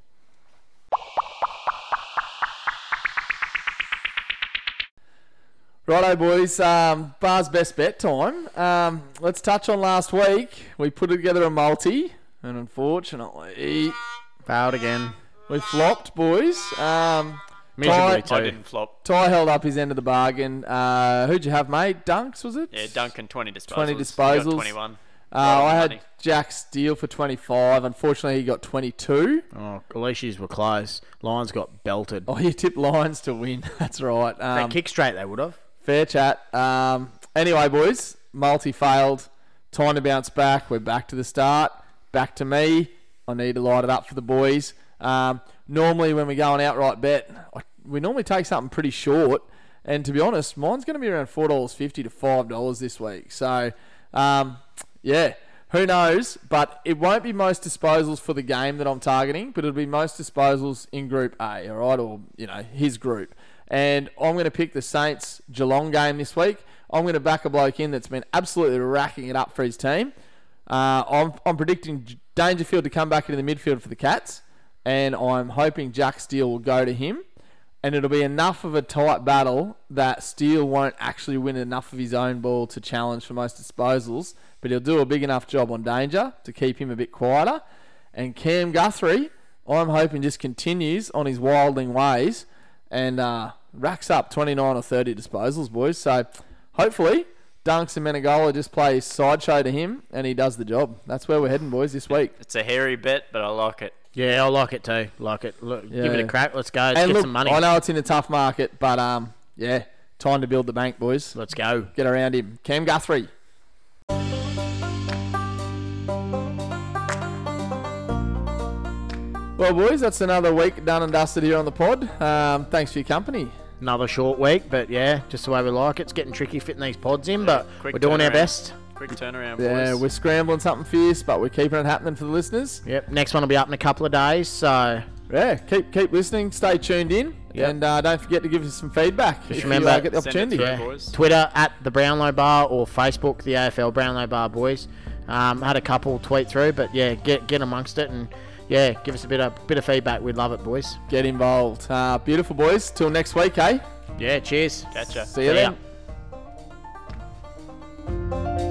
Righto, boys. Um, bar's best bet time. Um, let's touch on last week. We put together a multi, and unfortunately, failed again. We flopped, boys. Um, Miserably Ty, I didn't flop. Ty held up his end of the bargain. Uh, who'd you have, mate? Dunks was it? Yeah, Duncan twenty disposals. Twenty disposals. Twenty-one. Uh, I had money. Jack Steele for 25. Unfortunately, he got 22. Oh, at least yous were close. Lions got belted. Oh, you tipped Lions to win. That's right. they Um, kick straight, they would have. Fair chat. Um, anyway, boys, multi failed. Time to bounce back. We're back to the start. Back to me. I need to light it up for the boys. Um, normally, when we go on outright bet, I, we normally take something pretty short. And to be honest, mine's going to be around four dollars fifty to five dollars this week. So, um, yeah, who knows? But it won't be most disposals for the game that I'm targeting, but it'll be most disposals in Group A, all right, or you know his group. And I'm going to pick the Saints Geelong game this week. I'm going to back a bloke in that's been absolutely racking it up for his team. Uh, I'm, I'm predicting Dangerfield to come back into the midfield for the Cats, and I'm hoping Jack Steele will go to him. And it'll be enough of a tight battle that Steele won't actually win enough of his own ball to challenge for most disposals, but he'll do a big enough job on Danger to keep him a bit quieter. And Cam Guthrie, I'm hoping just continues on his wilding ways and uh, racks up 29 or 30 disposals, boys. So hopefully Dunks and Menegola just play sideshow to him and he does the job. That's where we're heading, boys, this week. It's a hairy bet, but I like it. Yeah, I like it too. Like it. Look, give it a crack. Let's go. Let's and get look, some money. I know it's in a tough market, but um, yeah, time to build the bank, boys. Let's go. Get around him. Cam Guthrie. Well, boys, that's another week done and dusted here on the pod. Um, thanks for your company. Another short week, but yeah, just the way we like it. It's getting tricky fitting these pods in, but we're doing our best. Quick turnaround, Yeah, we're scrambling something fierce, but we're keeping it happening for the listeners. Yep. Next one will be up in a couple of days, so Yeah, keep keep listening, stay tuned in, Yep. and uh, don't forget to give us some feedback Just if remember- you uh, get the Send it opportunity. through. yeah. boys. Twitter at the Brownlow Bar or Facebook the AFL Brownlow Bar boys. Um, had a couple tweet through, but yeah, get get amongst it and yeah, give us a bit of bit of feedback. We'd love it, boys. Get involved. Uh, beautiful, boys. Till next week, eh? Yeah. Cheers. Catch ya. See you See then. Ya.